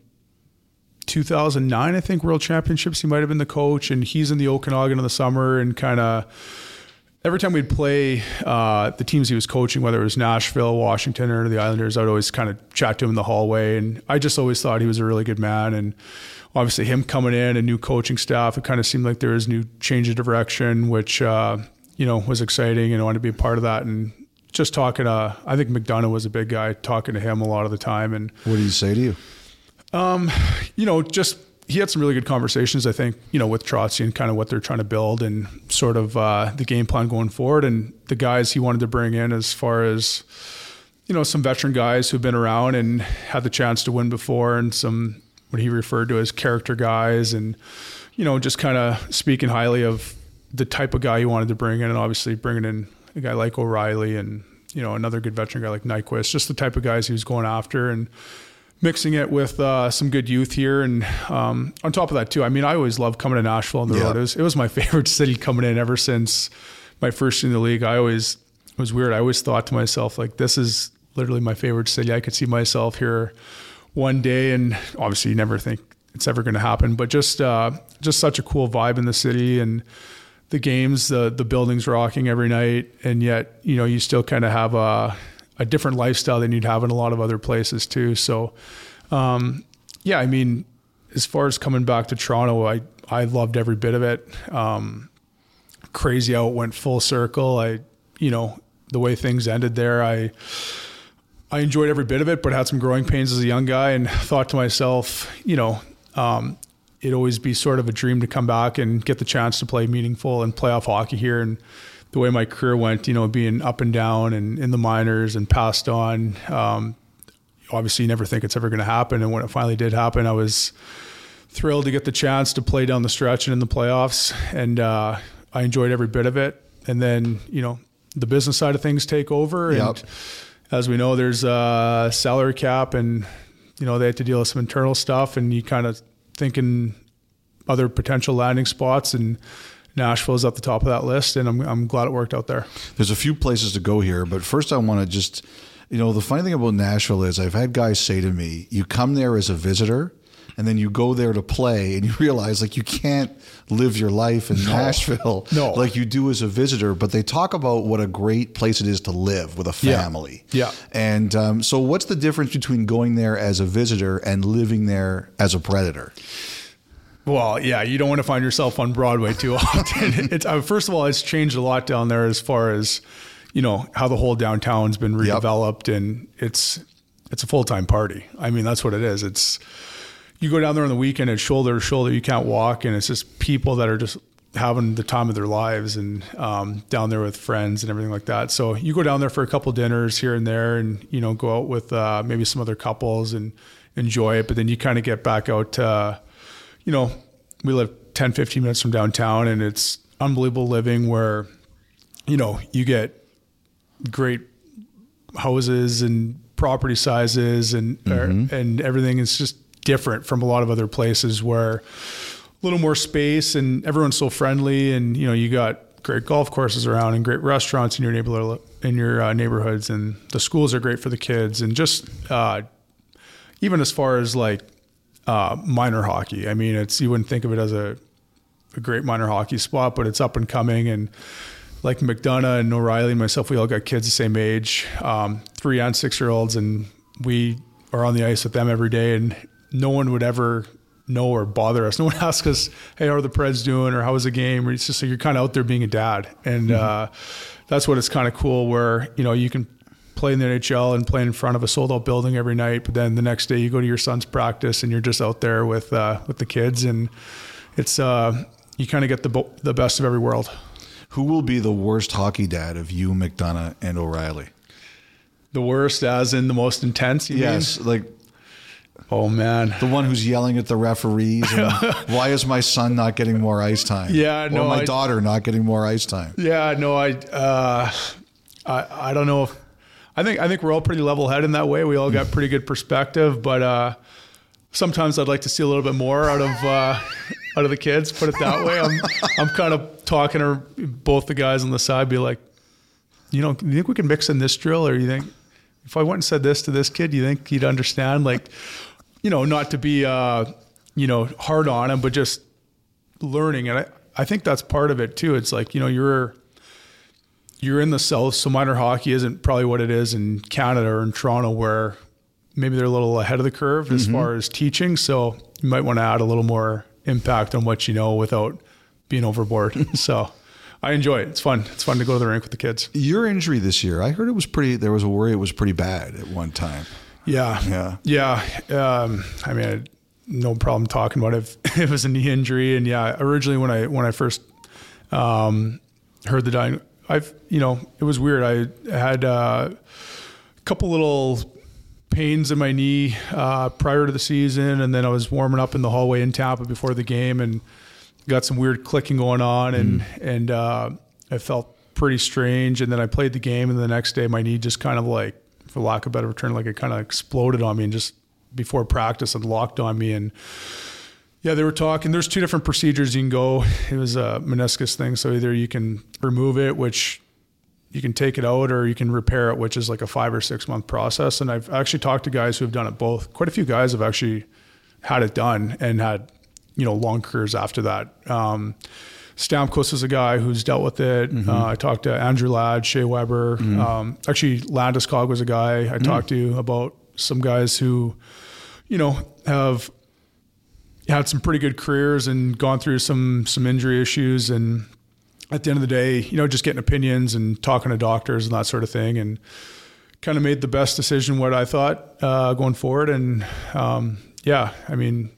2009, I think, World Championships. He might have been the coach, and he's in the Okanagan in the summer. And kind of every time we'd play uh, the teams he was coaching, whether it was Nashville, Washington, or the Islanders, I'd always kind of chat to him in the hallway. And I just always thought he was a really good man. And obviously, him coming in and new coaching staff, it kind of seemed like there was new change of direction, which uh, you know was exciting, and I wanted to be a part of that. And just talking to, I think McDonagh was a big guy. Talking to him a lot of the time, and What did he say to you? you know, just he had some really good conversations, I think, you know, with Trotsy and kind of what they're trying to build and sort of uh, the game plan going forward. And the guys he wanted to bring in as far as, you know, some veteran guys who've been around and had the chance to win before and some what he referred to as character guys and, you know, just kind of speaking highly of the type of guy he wanted to bring in and obviously bringing in a guy like O'Reilly and, you know, another good veteran guy like Nyquist, just the type of guys he was going after. And mixing it with uh, some good youth here, and um, on top of that too, I mean, I always loved coming to Nashville on the Yeah. road. It was, it was my <laughs> favorite city coming in ever since my first year in the league. I always it was weird. I always thought to myself like, this is literally my favorite city. I could see myself here one day, and obviously you never think it's ever going to happen, but just uh, just such a cool vibe in the city and the games, the the buildings rocking every night, and yet you know you still kind of have a a different lifestyle than you'd have in a lot of other places too. So, um, yeah, I mean, as far as coming back to Toronto, I I loved every bit of it. Um, crazy how it went full circle. I you know the way things ended there. I I enjoyed every bit of it, but had some growing pains as a young guy, and thought to myself, you know, um, it'd always be sort of a dream to come back and get the chance to play meaningful and playoff hockey here. And the way my career went, you know, being up and down and in the minors and passed on, um, obviously you never think it's ever going to happen. And when it finally did happen, I was thrilled to get the chance to play down the stretch and in the playoffs. And uh, I enjoyed every bit of it. And then, you know, the business side of things take over. And as we know, there's a salary cap and, you know, they had to deal with some internal stuff and you kind of thinking other potential landing spots and Nashville's at the top of that list and I'm, I'm glad it worked out there. There's a few places to go here, but first I want to just, you know, the funny thing about Nashville is I've had guys say to me, you come there as a visitor and then you go there to play and you <laughs> realize like you can't live your life in Nashville No. <laughs> like you do as a visitor, but they talk about what a great place it is to live with a Yeah. family. Yeah. And um, so what's the difference between going there as a visitor and living there as a predator? Well, yeah, you don't want to find yourself on Broadway too <laughs> often. it's uh, first of all, it's changed a lot down there as far as you know how the whole downtown's been Yep. redeveloped, and it's it's a full time party. I mean, that's what it is. It's you go down there on the weekend, it's shoulder to shoulder. You can't walk, and it's just people that are just having the time of their lives and um, down there with friends and everything like that. So you go down there for a couple dinners here and there, and you know go out with uh, maybe some other couples and enjoy it. But then you kind of get back out. To, uh, you know, we live 10, 15 minutes from downtown, and it's unbelievable living where, you know, you get great houses and property sizes and er, and everything is just different from a lot of other places where a little more space and everyone's so friendly and you know you got great golf courses around and great restaurants in your neighborhood in your uh, neighborhoods and the schools are great for the kids and just uh, even as far as like uh, minor hockey. I mean, it's you wouldn't think of it as a, a great minor hockey spot, but it's up and coming. And like McDonagh and O'Reilly and myself, we all got kids the same age, um, three and six year olds, and we are on the ice with them every day. And no one would ever know or bother us. <laughs> No one asks us, "Hey, how are the Preds doing?" or "How was the game?" Or it's just like you're kind of out there being a dad, and uh, that's what it's kind of cool. Where you know you can play in the NHL and play in front of a sold out building every night, but then the next day you go to your son's practice and you're just out there with uh, with the kids, and it's uh, you kind of get the the best of every world. Who will be the worst hockey dad of you, McDonagh, and O'Reilly? The worst, as in the most intense. Yes, like Oh man. the one who's yelling at the referees. And, <laughs> Why is my son not getting more ice time? Yeah, or no, my I- daughter not getting more ice time. Yeah, no, I, uh, I, I don't know if, I think, I think we're all pretty level headed in that way. We all got pretty good perspective, but, uh, sometimes I'd like to see a little bit more out of, uh, out of the kids, put it that way. I'm, I'm kind of talking to both the guys on the side, be like, you know, you think we can mix in this drill or you think if I went and said this to this kid, you think he'd understand? Like, you know, not to be, uh, you know, hard on him, but just learning. And I, I think that's part of it too. It's like, you know, you're, you're in the South, so minor hockey isn't probably what it is in Canada or in Toronto, where maybe they're a little ahead of the curve as far as teaching. So you might want to add a little more impact on what you know without being overboard. <laughs> so I enjoy it. It's fun. It's fun to go to the rink with the kids. Your injury this year, I heard it was pretty. There was a worry it was pretty bad at one time. Yeah. Yeah. Yeah. Um, I mean, I no problem talking about it. <laughs> If it was a knee injury. And yeah, originally when I, when I first, um, heard the dying, I've, you know, it was weird. I had uh, a couple little pains in my knee, uh, prior to the season. And then I was warming up in the hallway in Tampa before the game and got some weird clicking going on. And, and, uh, I felt pretty strange. And then I played the game and the next day my knee just kind of like, for lack of a better term, like it kind of exploded on me and just before practice had locked on me and yeah, they were talking. There's two different procedures you can go. It was a meniscus thing, so either you can remove it, which you can take it out, or you can repair it, which is like a five or six month process. And I've actually talked to guys who have done it both. Quite a few guys have actually had it done and had you know long careers after that. Um, Stamkos is a guy who's dealt with it. Mm-hmm. Uh, I talked to Andrew Ladd, Shea Weber. Mm-hmm. Um, actually, Landeskog was a guy I mm-hmm. talked to about some guys who, you know, have had some pretty good careers and gone through some some injury issues and at the end of the day, you know, just getting opinions and talking to doctors and that sort of thing, and kind of made the best decision what I thought uh, going forward. And um, yeah, I mean,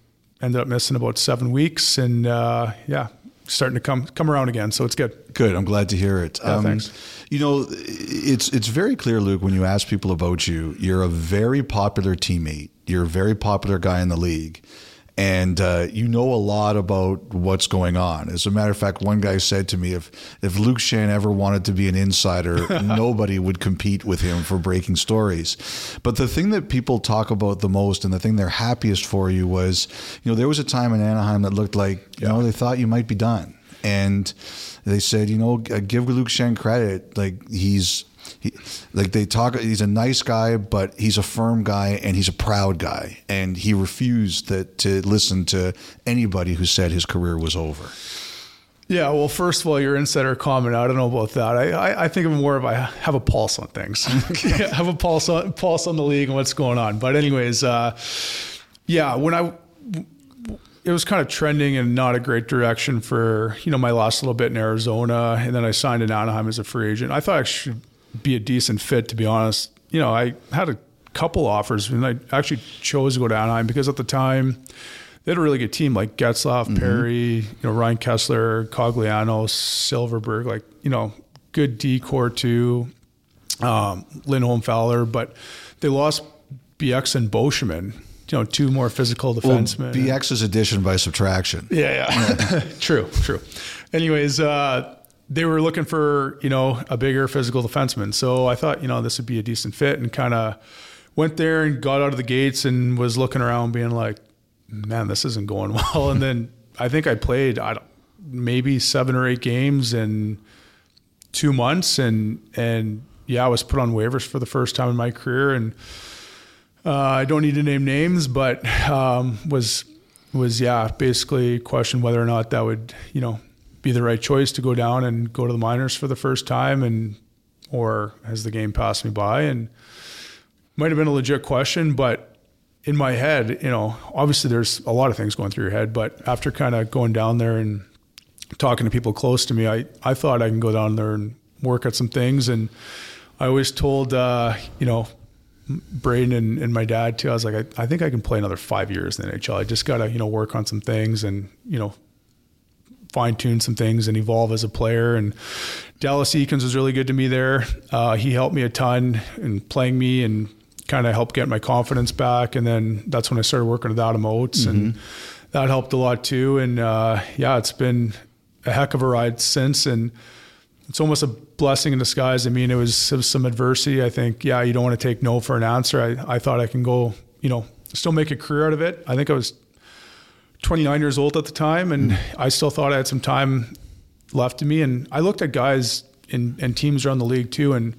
ended up missing about seven weeks, and uh, yeah, starting to come come around again. So it's good. Good. I'm glad to hear it. Yeah, um, thanks. You know, it's it's very clear, Luke, when you ask people about you, you're a very popular teammate. You're a very popular guy in the league and uh, you know a lot about what's going on. As a matter of fact, one guy said to me, if if Luke Schenn ever wanted to be an insider, <laughs> nobody would compete with him for breaking stories. But the thing that people talk about the most, and the thing they're happiest for you, was you know there was a time in Anaheim that looked like you yeah. know they thought you might be done, and they said you know give Luke Schenn credit, like he's he, like they talk he's a nice guy but he's a firm guy and he's a proud guy and he refused that to listen to anybody who said his career was over yeah, well, first of all, your insider comment, I don't know about that. I, I, I think of more of I have a pulse on things. <laughs> <laughs> have a pulse on pulse on the league and what's going on. But anyways, uh, yeah, when I it was kind of trending in not a great direction for you know my last little bit in Arizona, and then I signed in Anaheim as a free agent. I thought I should be a decent fit, to be honest. You know, I had a couple offers, and I actually chose to go to Anaheim because at the time they had a really good team like Getzlaf, mm-hmm. Perry, you know, Ryan Kesler, Cogliano, Silfverberg, like you know, good D core too. Um, Lindholm Fowler, but they lost Bieksa and Beauchemin you know, two more physical defensemen. Well, Bieksa's addition by subtraction. Yeah, yeah. <laughs> true, true. Anyways, uh, they were looking for you know a bigger physical defenseman. So I thought you know this would be a decent fit, and kind of went there and got out of the gates and was looking around, being like, man, this isn't going <laughs> well. And then I think I played I maybe seven or eight games in two months, and and yeah, I was put on waivers for the first time in my career, and uh, I don't need to name names, but um, was was yeah basically questioned whether or not that would you know be the right choice to go down and go to the minors for the first time and or has the game passed me by and might have been a legit question but in my head you know obviously there's a lot of things going through your head but after kind of going down there and talking to people close to me I, I thought I can go down there and work at some things and I always told uh, you know Braden and, and, my dad too. I was like, I, I, think I can play another five years in the NHL. I just gotta, you know, work on some things and, you know, fine tune some things and evolve as a player. And Dallas Eakins was really good to me there. Uh, he helped me a ton in playing me and kind of helped get my confidence back. And then that's when I started working with Adam Oates, mm-hmm. and that helped a lot too. And uh, yeah, it's been a heck of a ride since. And it's almost a blessing in disguise. I mean, it was, it was some adversity. I think, yeah, you don't want to take no for an answer. I, I thought I can go, you know, still make a career out of it. I think I was 29 years old at the time, and mm. I still thought I had some time left in me. And I looked at guys in, and teams around the league too, and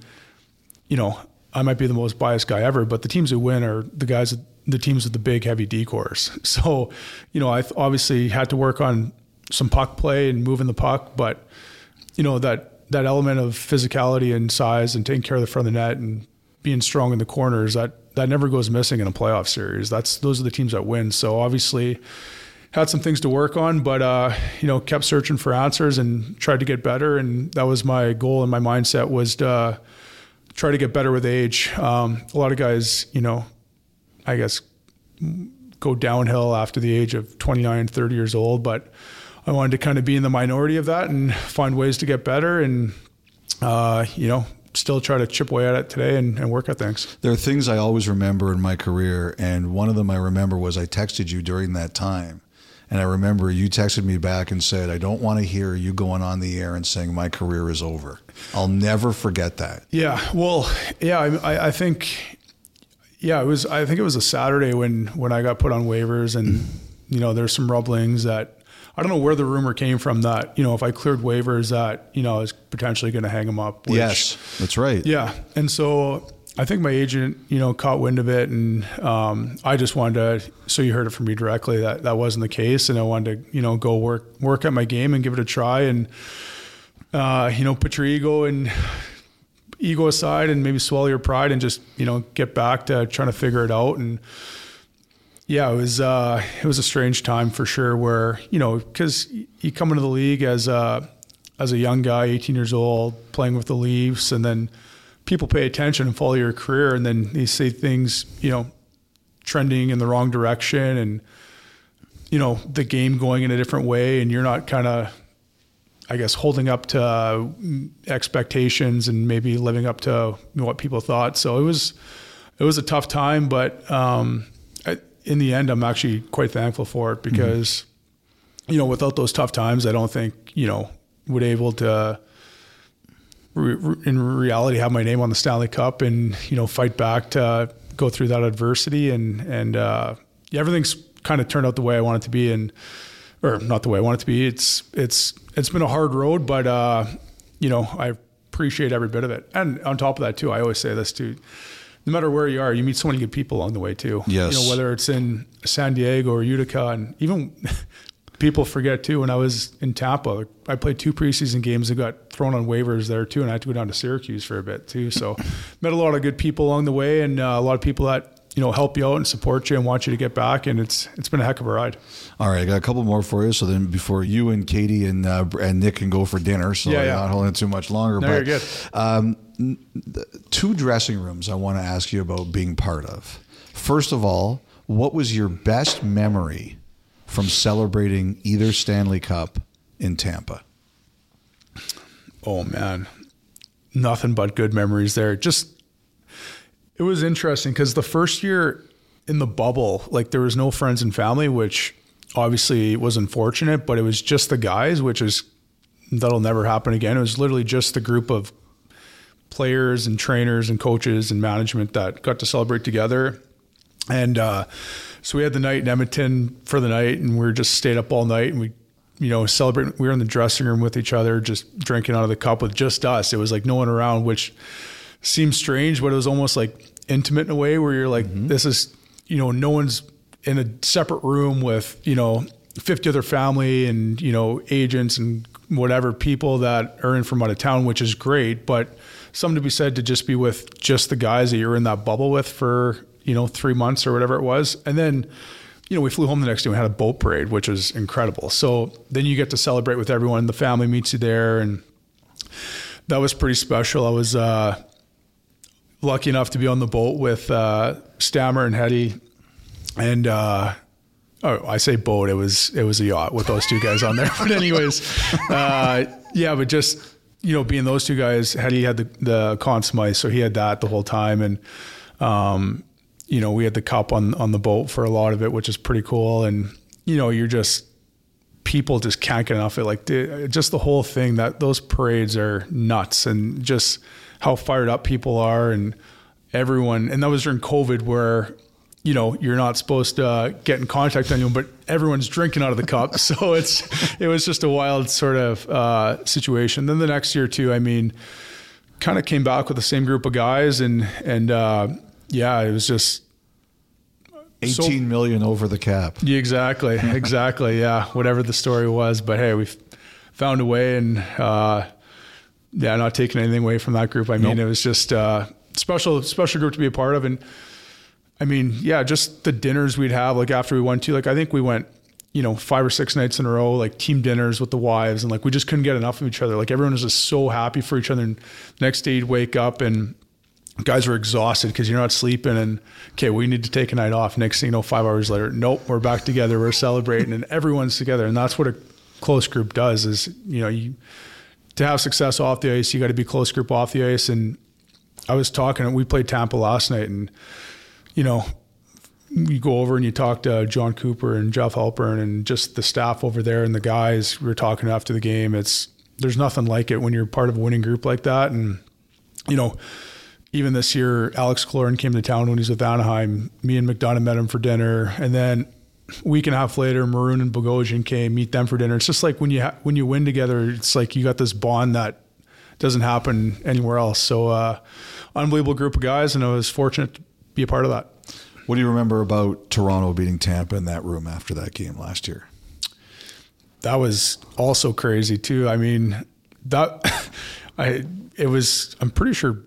you know, I might be the most biased guy ever, but the teams who win are the guys, the teams with the big, heavy decors. <laughs> So, you know, I obviously had to work on some puck play and moving the puck, but you know that that element of physicality and size and taking care of the front of the net and being strong in the corners that that never goes missing in a playoff series. That's those are the teams that win. So obviously had some things to work on, but uh, you know, kept searching for answers and tried to get better. And that was my goal and my mindset was to uh, try to get better with age. Um, a lot of guys, you know, I guess go downhill after the age of 29, 30 years old, but I wanted to kind of be in the minority of that and find ways to get better and, uh, you know, still try to chip away at it today and, and, work at things. There are things I always remember in my career, and one of them I remember was I texted you during that time, and I remember you texted me back and said, I don't want to hear you going on the air and saying my career is over. I'll never forget that. Yeah. Well, yeah, I, I think, yeah, it was. I think it was a Saturday when when I got put on waivers, and mm-hmm. you know, there's some rumblings that I don't know where the rumor came from that you know if I cleared waivers that you know I was potentially going to hang him up. Which, yes, that's right. Yeah, and so I think my agent, you know, caught wind of it, and um, I just wanted to. So you heard it from me directly that that wasn't the case, and I wanted to, you know, go work work at my game and give it a try, and uh, you know, put your ego and ego aside, and maybe swallow your pride, and just you know, get back to trying to figure it out, and yeah, it was uh, it was a strange time for sure. Where you know, because you come into the league as a as a young guy, 18 years old, playing with the Leafs, and then people pay attention and follow your career, and then they see things, you know, trending in the wrong direction, and you know the game going in a different way, and you're not kind of, I guess, holding up to uh, expectations and maybe living up to what people thought. So it was it was a tough time, but. Um, in the end, I'm actually quite thankful for it because, mm-hmm. you know, without those tough times, I don't think, you know, would able to, re- in reality, have my name on the Stanley Cup and, you know, fight back to go through that adversity. And, and, uh, everything's kind of turned out the way I want it to be. And, or not the way I want it to be. It's, it's, it's been a hard road, but, uh, you know, I appreciate every bit of it. And on top of that too, I always say this too, no matter where you are, you meet so many good people along the way too. Yes. You know, whether it's in San Diego or Utica, and even <laughs> people forget too. When I was in Tampa, I played two preseason games and got thrown on waivers there too, and I had to go down to Syracuse for a bit too. So <laughs> met a lot of good people along the way, and uh, a lot of people that you know help you out and support you and want you to get back. And it's it's been a heck of a ride. All right, I got a couple more for you. So then, before you and Katie and uh, and Nick can go for dinner, so yeah, yeah. not holding it too much longer. No, but, you're good. Um, two dressing rooms I want to ask you about being part of. First of all, what was your best memory from celebrating either Stanley Cup in Tampa? Oh man, nothing but good memories there. Just it was interesting because the first year in the bubble, like there was no friends and family, which obviously was unfortunate, but it was just the guys, which is that'll never happen again. It was literally just the group of players and trainers and coaches and management that got to celebrate together. And uh, so we had the night in Edmonton for the night, and we were just stayed up all night, and we, you know, celebrating. We were in the dressing room with each other, just drinking out of the cup with just us. It was like no one around, which seems strange, but it was almost like intimate in a way where you're like, mm-hmm. this is, you know, no one's in a separate room with, you know, 50 other family and, you know, agents and whatever people that are in from out of town, which is great. But something to be said to just be with just the guys that you're in that bubble with for, you know, three months or whatever it was. And then, you know, we flew home the next day and had a boat parade, which was incredible. So then you get to celebrate with everyone. The family meets you there. And that was pretty special. I was, uh, lucky enough to be on the boat with uh, Stammer and Heddy, and uh, oh, I say boat. It was it was a yacht with those two guys on there. <laughs> But anyways, uh, yeah, but just you know, being those two guys, Heddy had the the Conn Smythe, so he had that the whole time, and um, you know, we had the cup on on the boat for a lot of it, which is pretty cool. And you know, you're just people just can't get enough of it. Like just the whole thing that those parades are nuts and just how fired up people are and everyone. And that was during COVID where, you know, you're not supposed to uh, get in contact with anyone, but everyone's drinking out of the cup. <laughs> So it's, it was just a wild sort of uh, situation. Then the next year too, I mean, kind of came back with the same group of guys and, and uh, yeah, it was just, Eighteen so, million over the cap. Yeah, exactly. <laughs> Exactly. yeah. Whatever the story was. But hey, we found a way and uh, yeah, not taking anything away from that group. I mean, nope. it was just a uh, special, special group to be a part of. And I mean, yeah, just the dinners we'd have, like after we went to, like, I think we went, you know, five or six nights in a row, like team dinners with the wives. And like, we just couldn't get enough of each other. Like everyone was just so happy for each other. And next day you'd wake up and guys were exhausted because you're not sleeping and okay, we need to take a night off. Next thing you know, five hours later, nope, we're back together. We're celebrating and everyone's together. And that's what a close group does is, you know, you, to have success off the ice, you got to be close group off the ice. And I was talking, we played Tampa last night, and you know, you go over and you talk to john Cooper and Jeff Halpern and just the staff over there and the guys. We were talking after the game. It's there's nothing like it when you're part of a winning group like that, and you know, even this year, Alex Killorn came to town when he was with Anaheim. Me and McDonagh met him for dinner, and then a week and a half later, Maroon and Bogosian came meet them for dinner. It's just like when you ha- when you win together, it's like you got this bond that doesn't happen anywhere else. So, uh, unbelievable group of guys, and I was fortunate to be a part of that. What do you remember about Toronto beating Tampa in that room after that game last year? That was also crazy too. I mean, that <laughs> I it was. I'm pretty sure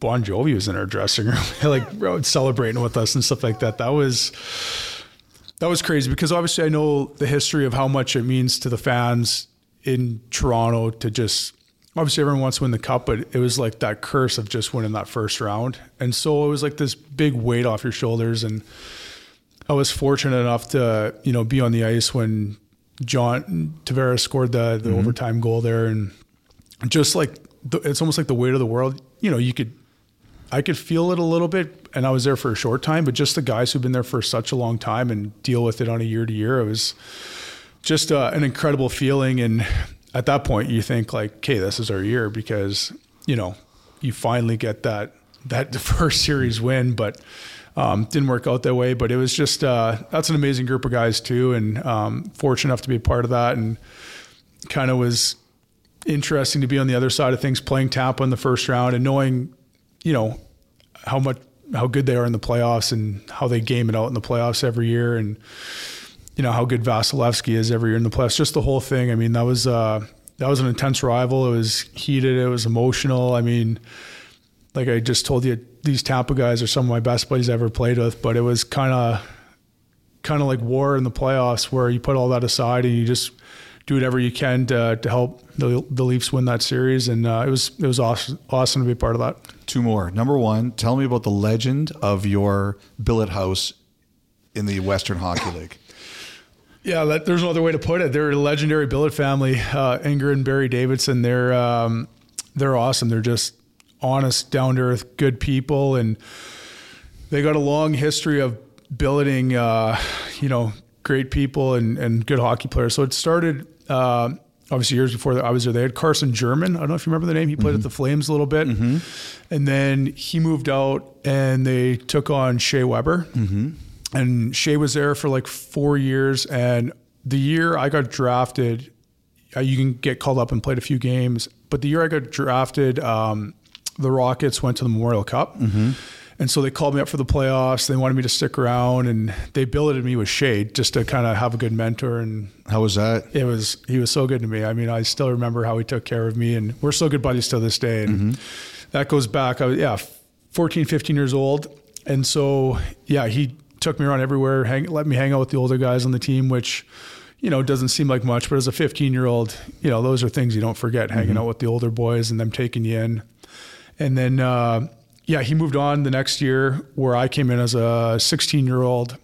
Bon Jovi was in our dressing room, <laughs> like celebrating with us and stuff like that. That was that was crazy because obviously I know the history of how much it means to the fans in Toronto to just obviously everyone wants to win the cup, but it was like that curse of just winning that first round. And so it was like this big weight off your shoulders. And I was fortunate enough to, you know, be on the ice when John Tavares scored the, the mm-hmm. overtime goal there. And just like, the, it's almost like the weight of the world, you know, you could, I could feel it a little bit and I was there for a short time, but just the guys who've been there for such a long time and deal with it on a year to year, it was just uh, an incredible feeling. And at that point you think like, okay, this is our year because you know you finally get that that <laughs> first series win, but um, didn't work out that way. But it was just uh, that's an amazing group of guys too, and um, fortunate enough to be a part of that, and kind of was interesting to be on the other side of things, playing Tampa in the first round and knowing, you know, how much how good they are in the playoffs and how they game it out in the playoffs every year and you know how good Vasilevskiy is every year in the playoffs. Just the whole thing. I mean, that was uh, that was an intense rival. It was heated. It was emotional. I mean, like I just told you, these Tampa guys are some of my best buddies I ever played with. But it was kind of kind of like war in the playoffs, where you put all that aside and you just do whatever you can to, to help the, the Leafs win that series. And uh, it was it was awesome, awesome to be a part of that. Two more. Number one, tell me about the legend of your billet house in the Western Hockey <coughs> League. Yeah, that, there's no other way to put it. They're a legendary billet family. Uh, Inger and Barry Davidson. They're um, they're awesome. They're just honest, down to earth, good people, and they got a long history of billeting. Uh, you know, great people and and good hockey players. So it started. Uh, obviously, years before I was there, they had Carson Germyn. I don't know if you remember the name. He played mm-hmm. at the Flames a little bit, mm-hmm. and then he moved out, and they took on Shea Weber. Mm-hmm and Shea was there for like four years. And the year I got drafted, uh, you can get called up and played a few games. But the year I got drafted, um, the Rockets went to the Memorial Cup. And so they called me up for the playoffs. They wanted me to stick around, and they billeted me with Shea just to kind of have a good mentor. And how was that? It was he was so good to me. I mean, I still remember how he took care of me, and we're still good buddies to this day. And mm-hmm. that goes back, I was, yeah, 14, 15 years old. And so, yeah, he took me around everywhere, hang, let me hang out with the older guys on the team, which, you know, doesn't seem like much, but as a 15 year old, you know, those are things you don't forget, hanging mm-hmm. out with the older boys and them taking you in. And then, uh, yeah, he moved on the next year where I came in as a 16 year old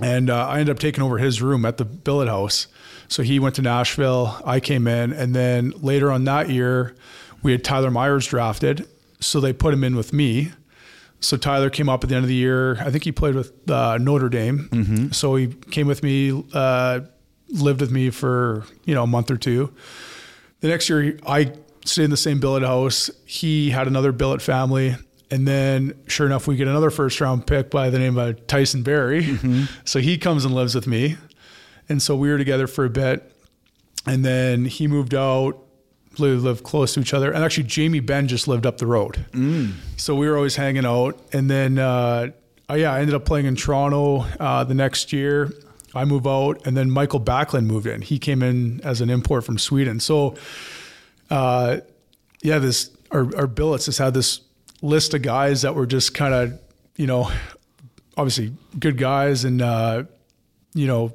and uh, I ended up taking over his room at the billet house. So he went to Nashville, I came in, and then later on that year, we had Tyler Myers drafted. So they put him in with me so Tyler came up at the end of the year. I think he played with uh, Notre Dame. Mm-hmm. So he came with me, uh, lived with me for you know a month or two. The next year, I stayed in the same billet house. He had another billet family, and then sure enough, we get another first round pick by the name of Tyson Barrie. Mm-hmm. So he comes and lives with me, and so we were together for a bit, and then he moved out we lived close to each other. And actually, Jamie Benn just lived up the road. Mm. So we were always hanging out. And then, uh, oh, yeah, I ended up playing in Toronto uh, the next year. I move out, and then Mikael Backlund moved in. He came in as an import from Sweden. So, uh, yeah, this our, our billets just had this list of guys that were just kind of, you know, obviously good guys and, uh, you know,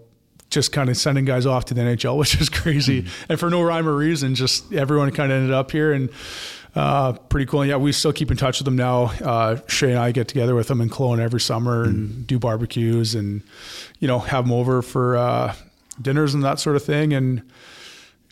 just kind of sending guys off to the NHL, <laughs> which is crazy. Mm-hmm. And for no rhyme or reason, just everyone kind of ended up here and uh, pretty cool. And yeah, we still keep in touch with them now. Uh, Shea and I get together with them in Kelowna every summer and mm-hmm. do barbecues and, you know, have them over for uh, dinners and that sort of thing. And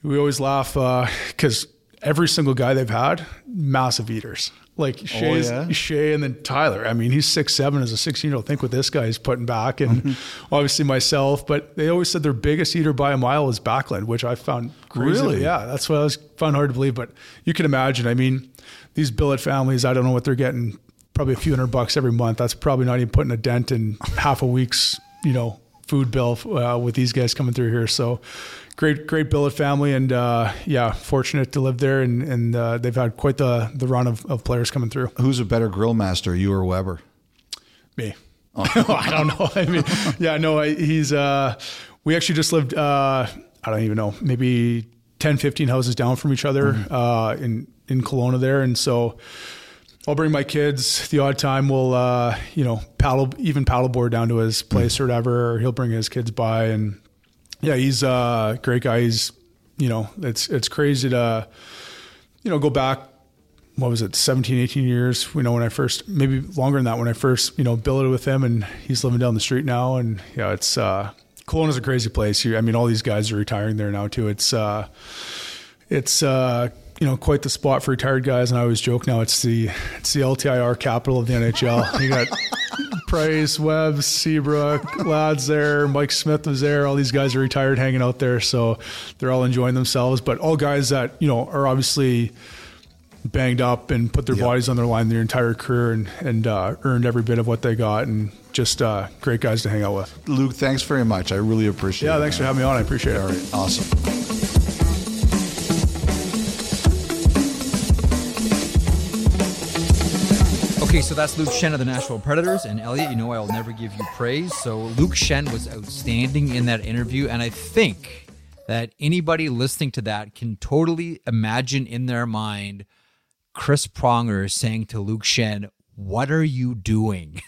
we always laugh because uh, every single guy they've had, massive eaters. Like Shea's, yeah? Shea and then Tyler. I mean, he's six seven as a sixteen year old. Think what this guy is putting back, and obviously myself. But they always said their biggest eater by a mile is Backlund, which I found. Really? Yeah, that's what I was found hard to believe. But you can imagine. I mean, these billet families. I don't know what they're getting. Probably a few hundred bucks every month. That's probably not even putting a dent in half a week's you know food bill uh, with these guys coming through here. So great, great billet family, and uh, yeah, fortunate to live there, and and uh, they've had quite the the run of, of players coming through. Who's a better grill master, you or Weber? Me. <laughs> I don't know. <laughs> I mean, yeah, no, I- he's. Uh, we actually just lived. Uh, I don't even know, maybe 10, 15 houses down from each other uh, in in Kelowna there, and so. I'll bring my kids. The odd time we'll, uh, you know, paddle even paddleboard down to his place or whatever. Or he'll bring his kids by, and yeah, he's a great guy. He's, you know, it's it's crazy to, you know, go back. What was it, 17, 18 years? You know, when I first, maybe longer than that, when I first, you know, billeted with him, and he's living down the street now. And yeah, it's uh, Kelowna's a crazy place. I mean, all these guys are retiring there now too. It's uh, it's uh, you know quite the spot for retired guys, and I always joke now it's the it's the LTIR capital of the NHL. You got <laughs> Price, Webb, Seabrook, lads there. Mike Smith was there. All these guys are retired, hanging out there, so they're all enjoying themselves. But all guys that you know are obviously banged up and put their bodies on their line their entire career and and uh, earned every bit of what they got, and just uh, great guys to hang out with. Luke, thanks very much. I really appreciate it. Yeah, thanks for having me on. I appreciate it. All right, awesome. Okay, so that's Luke Schenn of the Nashville Predators. And Elliotte, you know I'll never give you praise. So Luke Schenn was outstanding in that interview. And I think that anybody listening to that can totally imagine in their mind Chris Pronger saying to Luke Schenn, What are you doing?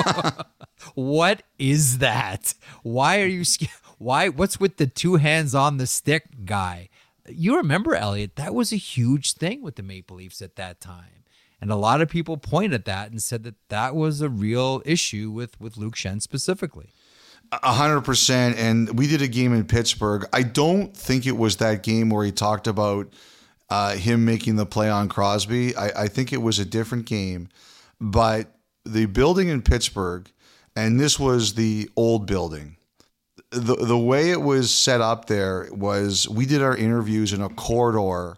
<laughs> what is that? Why are you sca- why what's with the two hands on the stick guy? You remember Elliotte, that was a huge thing with the Maple Leafs at that time. And a lot of people pointed at that and said that that was a real issue with with Luke Schenn specifically. A hundred percent. And we did a game in Pittsburgh. I don't think it was that game where he talked about uh, him making the play on Crosby. I, I think it was a different game. But the building in Pittsburgh, and this was the old building. The the way it was set up there was we did our interviews in a corridor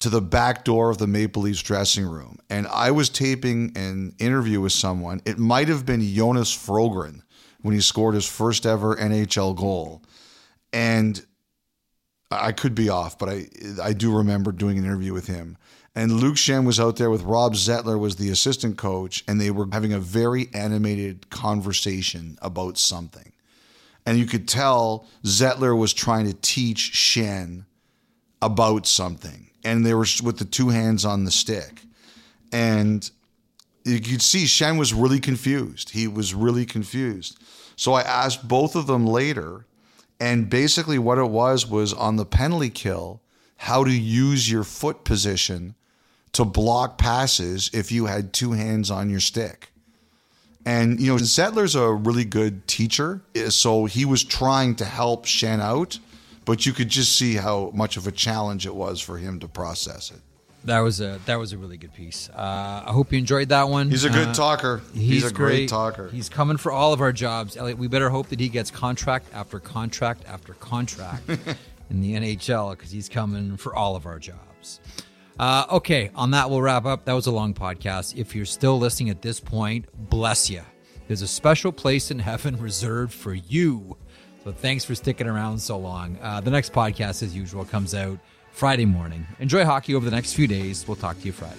to the back door of the Maple Leafs dressing room. And I was taping an interview with someone. It might have been Jonas Frogren when he scored his first ever NHL goal. And I could be off, but I I do remember doing an interview with him. And Luke Schenn was out there with Rob Zettler was the assistant coach, and they were having a very animated conversation about something. And you could tell Zettler was trying to teach Schenn about something. And they were with the two hands on the stick. And you could see Schenn was really confused. He was really confused. So I asked both of them later, and basically what it was was on the penalty kill, how to use your foot position to block passes if you had two hands on your stick. And you know, Zettler's a really good teacher, so he was trying to help Schenn out, but you could just see how much of a challenge it was for him to process it. That was a that was a really good piece. Uh, I hope you enjoyed that one. He's a good Uh, talker. He's, a great, talker. He's coming for all of our jobs, Elliotte. We better hope that he gets contract after contract after contract <laughs> in the NHL because he's coming for all of our jobs. Uh, okay, on that we'll wrap up. That was a long podcast. If you're still listening at this point, bless you. There's a special place in heaven <laughs> reserved for you. So thanks for sticking around so long. Uh, the next podcast, as usual, comes out Friday morning. Enjoy hockey over the next few days. We'll talk to you Friday.